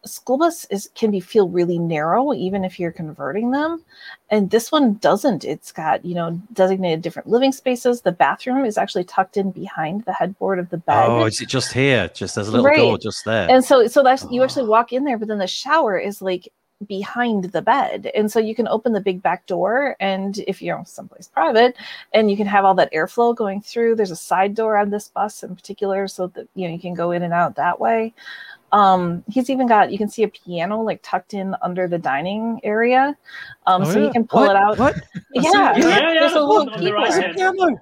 school bus is can be feel really narrow even if you're converting them and this one doesn't it's got you know designated different living spaces the bathroom is actually tucked in behind the headboard of the bed Oh, is it just here? Just there's a little Right. door just there. and so so that's you actually Oh. walk in there but then the shower is like behind the bed and so you can open the big back door and if you're someplace private and you can have all that airflow going through there's a side door on this bus in particular so that you know you can go in and out that way um he's even got you can see a piano like tucked in under the dining area um Oh, so yeah. you can pull What? it out What? yeah, Yeah, yeah, there's a little on the right keyboard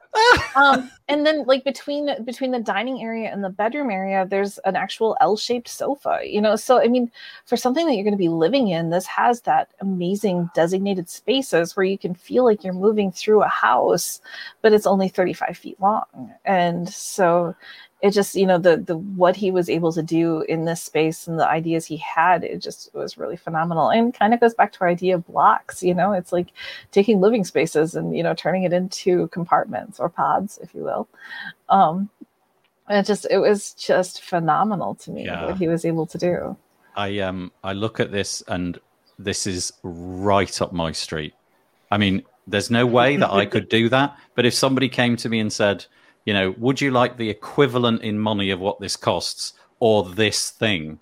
um, and then like between between the dining area and the bedroom area, there's an actual L-shaped sofa. You know, so I mean, for something that you're going to be living in, this has that amazing designated spaces where you can feel like you're moving through a house, but it's only 35 feet long, and so it just you know the the what he was able to do in this space and the ideas he had it just was really phenomenal and kind of goes back to our idea of blocks you know it's like taking living spaces and you know turning it into compartments or pods if you will um and it just it was just phenomenal to me Yeah. what he was able to do I um I look at this and this is right up my street. I mean, there's no way that I could do that. But if somebody came to me and said, you know, would you like the equivalent in money of what this costs or this thing?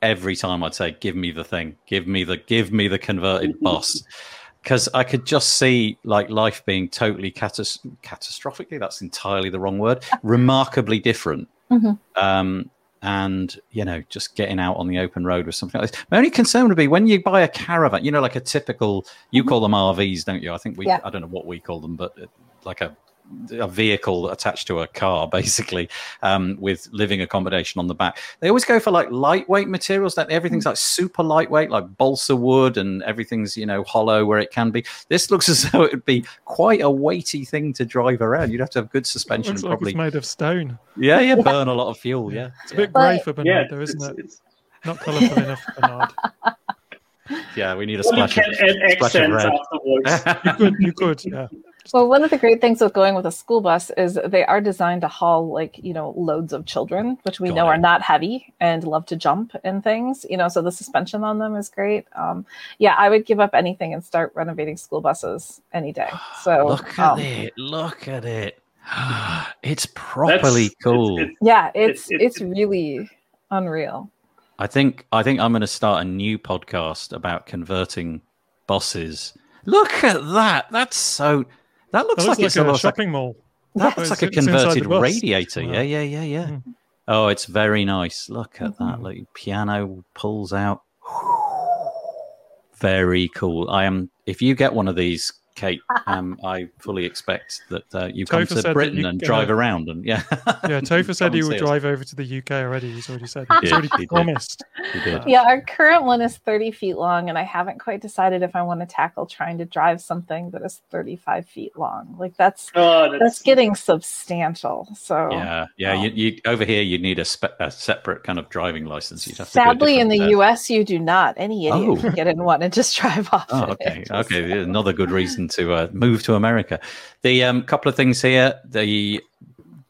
Every time I'd say, give me the thing, give me the give me the converted bus. Because I could just see like life being totally catas- catastrophically, that's entirely the wrong word, remarkably different Mhm. um, and you know just getting out on the open road with something like this. My only concern would be when you buy a caravan, you know, like a typical. You call them RVs, don't you? I think we. Yeah. I don't know what we call them, but uh, like a a vehicle attached to a car, basically, um, with living accommodation on the back. They always go for like lightweight materials. That everything's like super lightweight, like balsa wood, and everything's you know hollow where it can be. This looks as though it would be quite a weighty thing to drive around. You'd have to have good suspension, Looks and like probably it's made of stone. yeah, yeah, burn a lot of fuel. Yeah, It's a bit But- grey for Bernhard, Yeah, though, isn't it's, it? it's, Not colourful enough for Bernhard. yeah. We need a well, you splash can of add splash of red. afterwards. You could, you could, yeah. Well one of the great things with going with a school bus is they are designed to haul like you know loads of children which we Got know it. are not heavy and love to jump and things you know so the suspension on them is great um yeah i would give up anything and start renovating school buses any day so Look at um, it! Look at it! It's properly That's- cool. it's- yeah it's It- it- it's really unreal I think I think I'm going to start a new podcast about converting buses. Look at that! That's so. That looks That like, looks it's a almost like shopping mall. that looks like a it's inside the converted radiator. Wow. Yeah, yeah, yeah, yeah. Mm. Oh, it's very nice. Look at that! Mhm. Like piano pulls out. Very cool. I am. If you get one of these, Kate, um, I fully expect that uh, you come Topher said to Britain you and drive uh, around and yeah. Yeah, Topher said Come he and would see us. drive over to the UK already. He's already said. He He's did, already he did. promised. Did. yeah our current one is 30 feet long and i haven't quite decided if i want to tackle trying to drive something that is 35 feet long like that's Oh, that's, that's getting substantial so Yeah, yeah. Um, you, you over here, you'd need a, spe- a separate kind of driving license. You'd have to Sadly, in the uh, US, you do not. Any idiot Oh. can get in one and just drive off. Oh, in okay, it. okay. Another good reason reason to uh, move to America. The um, couple of things here. The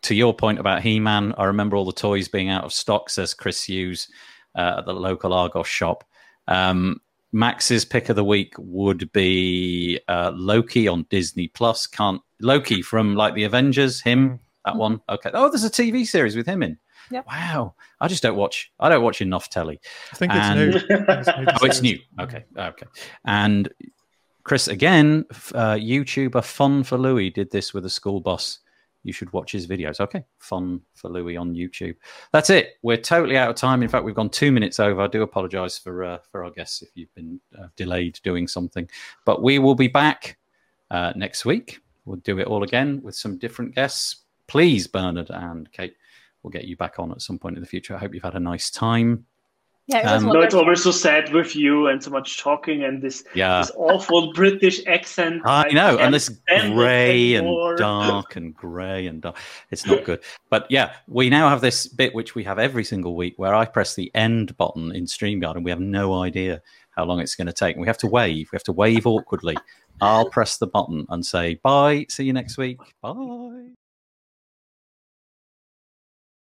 to your point about He-Man, I remember all the toys being out of stock. Says Chris Hughes uh, at the local Argos shop. Um, Max's pick of the week would be uh, Loki on Disney Plus. Can't Loki from like the Avengers? Him mm. that one? Okay. Oh, there's a TV series with him in. Yep. Wow. I just don't watch. I don't watch enough telly. I think and, it's new oh, it's new. Okay. Okay. And Chris again, uh, YouTuber Fun for Louis did this with a school bus you should watch his videos. Okay, fun for Louis on YouTube. That's it. We're totally out of time. In fact, we've gone two minutes over. I do apologise for uh, for our guests if you've been uh, delayed doing something, but we will be back uh, next week. We'll do it all again with some different guests. Please, Bernhard and Kate, we'll get you back on at some point in the future. I hope you've had a nice time. Yeah, um, no, it's always so sad with you and so much talking and this, yeah. this awful British accent. I know, and this grey and dark and grey and dark. It's not good. But yeah, we now have this bit which we have every single week where I press the end button in StreamYard and we have no idea how long it's going to take. And we have to wave. We have to wave awkwardly. I'll press the button and say bye. See you next week. Bye.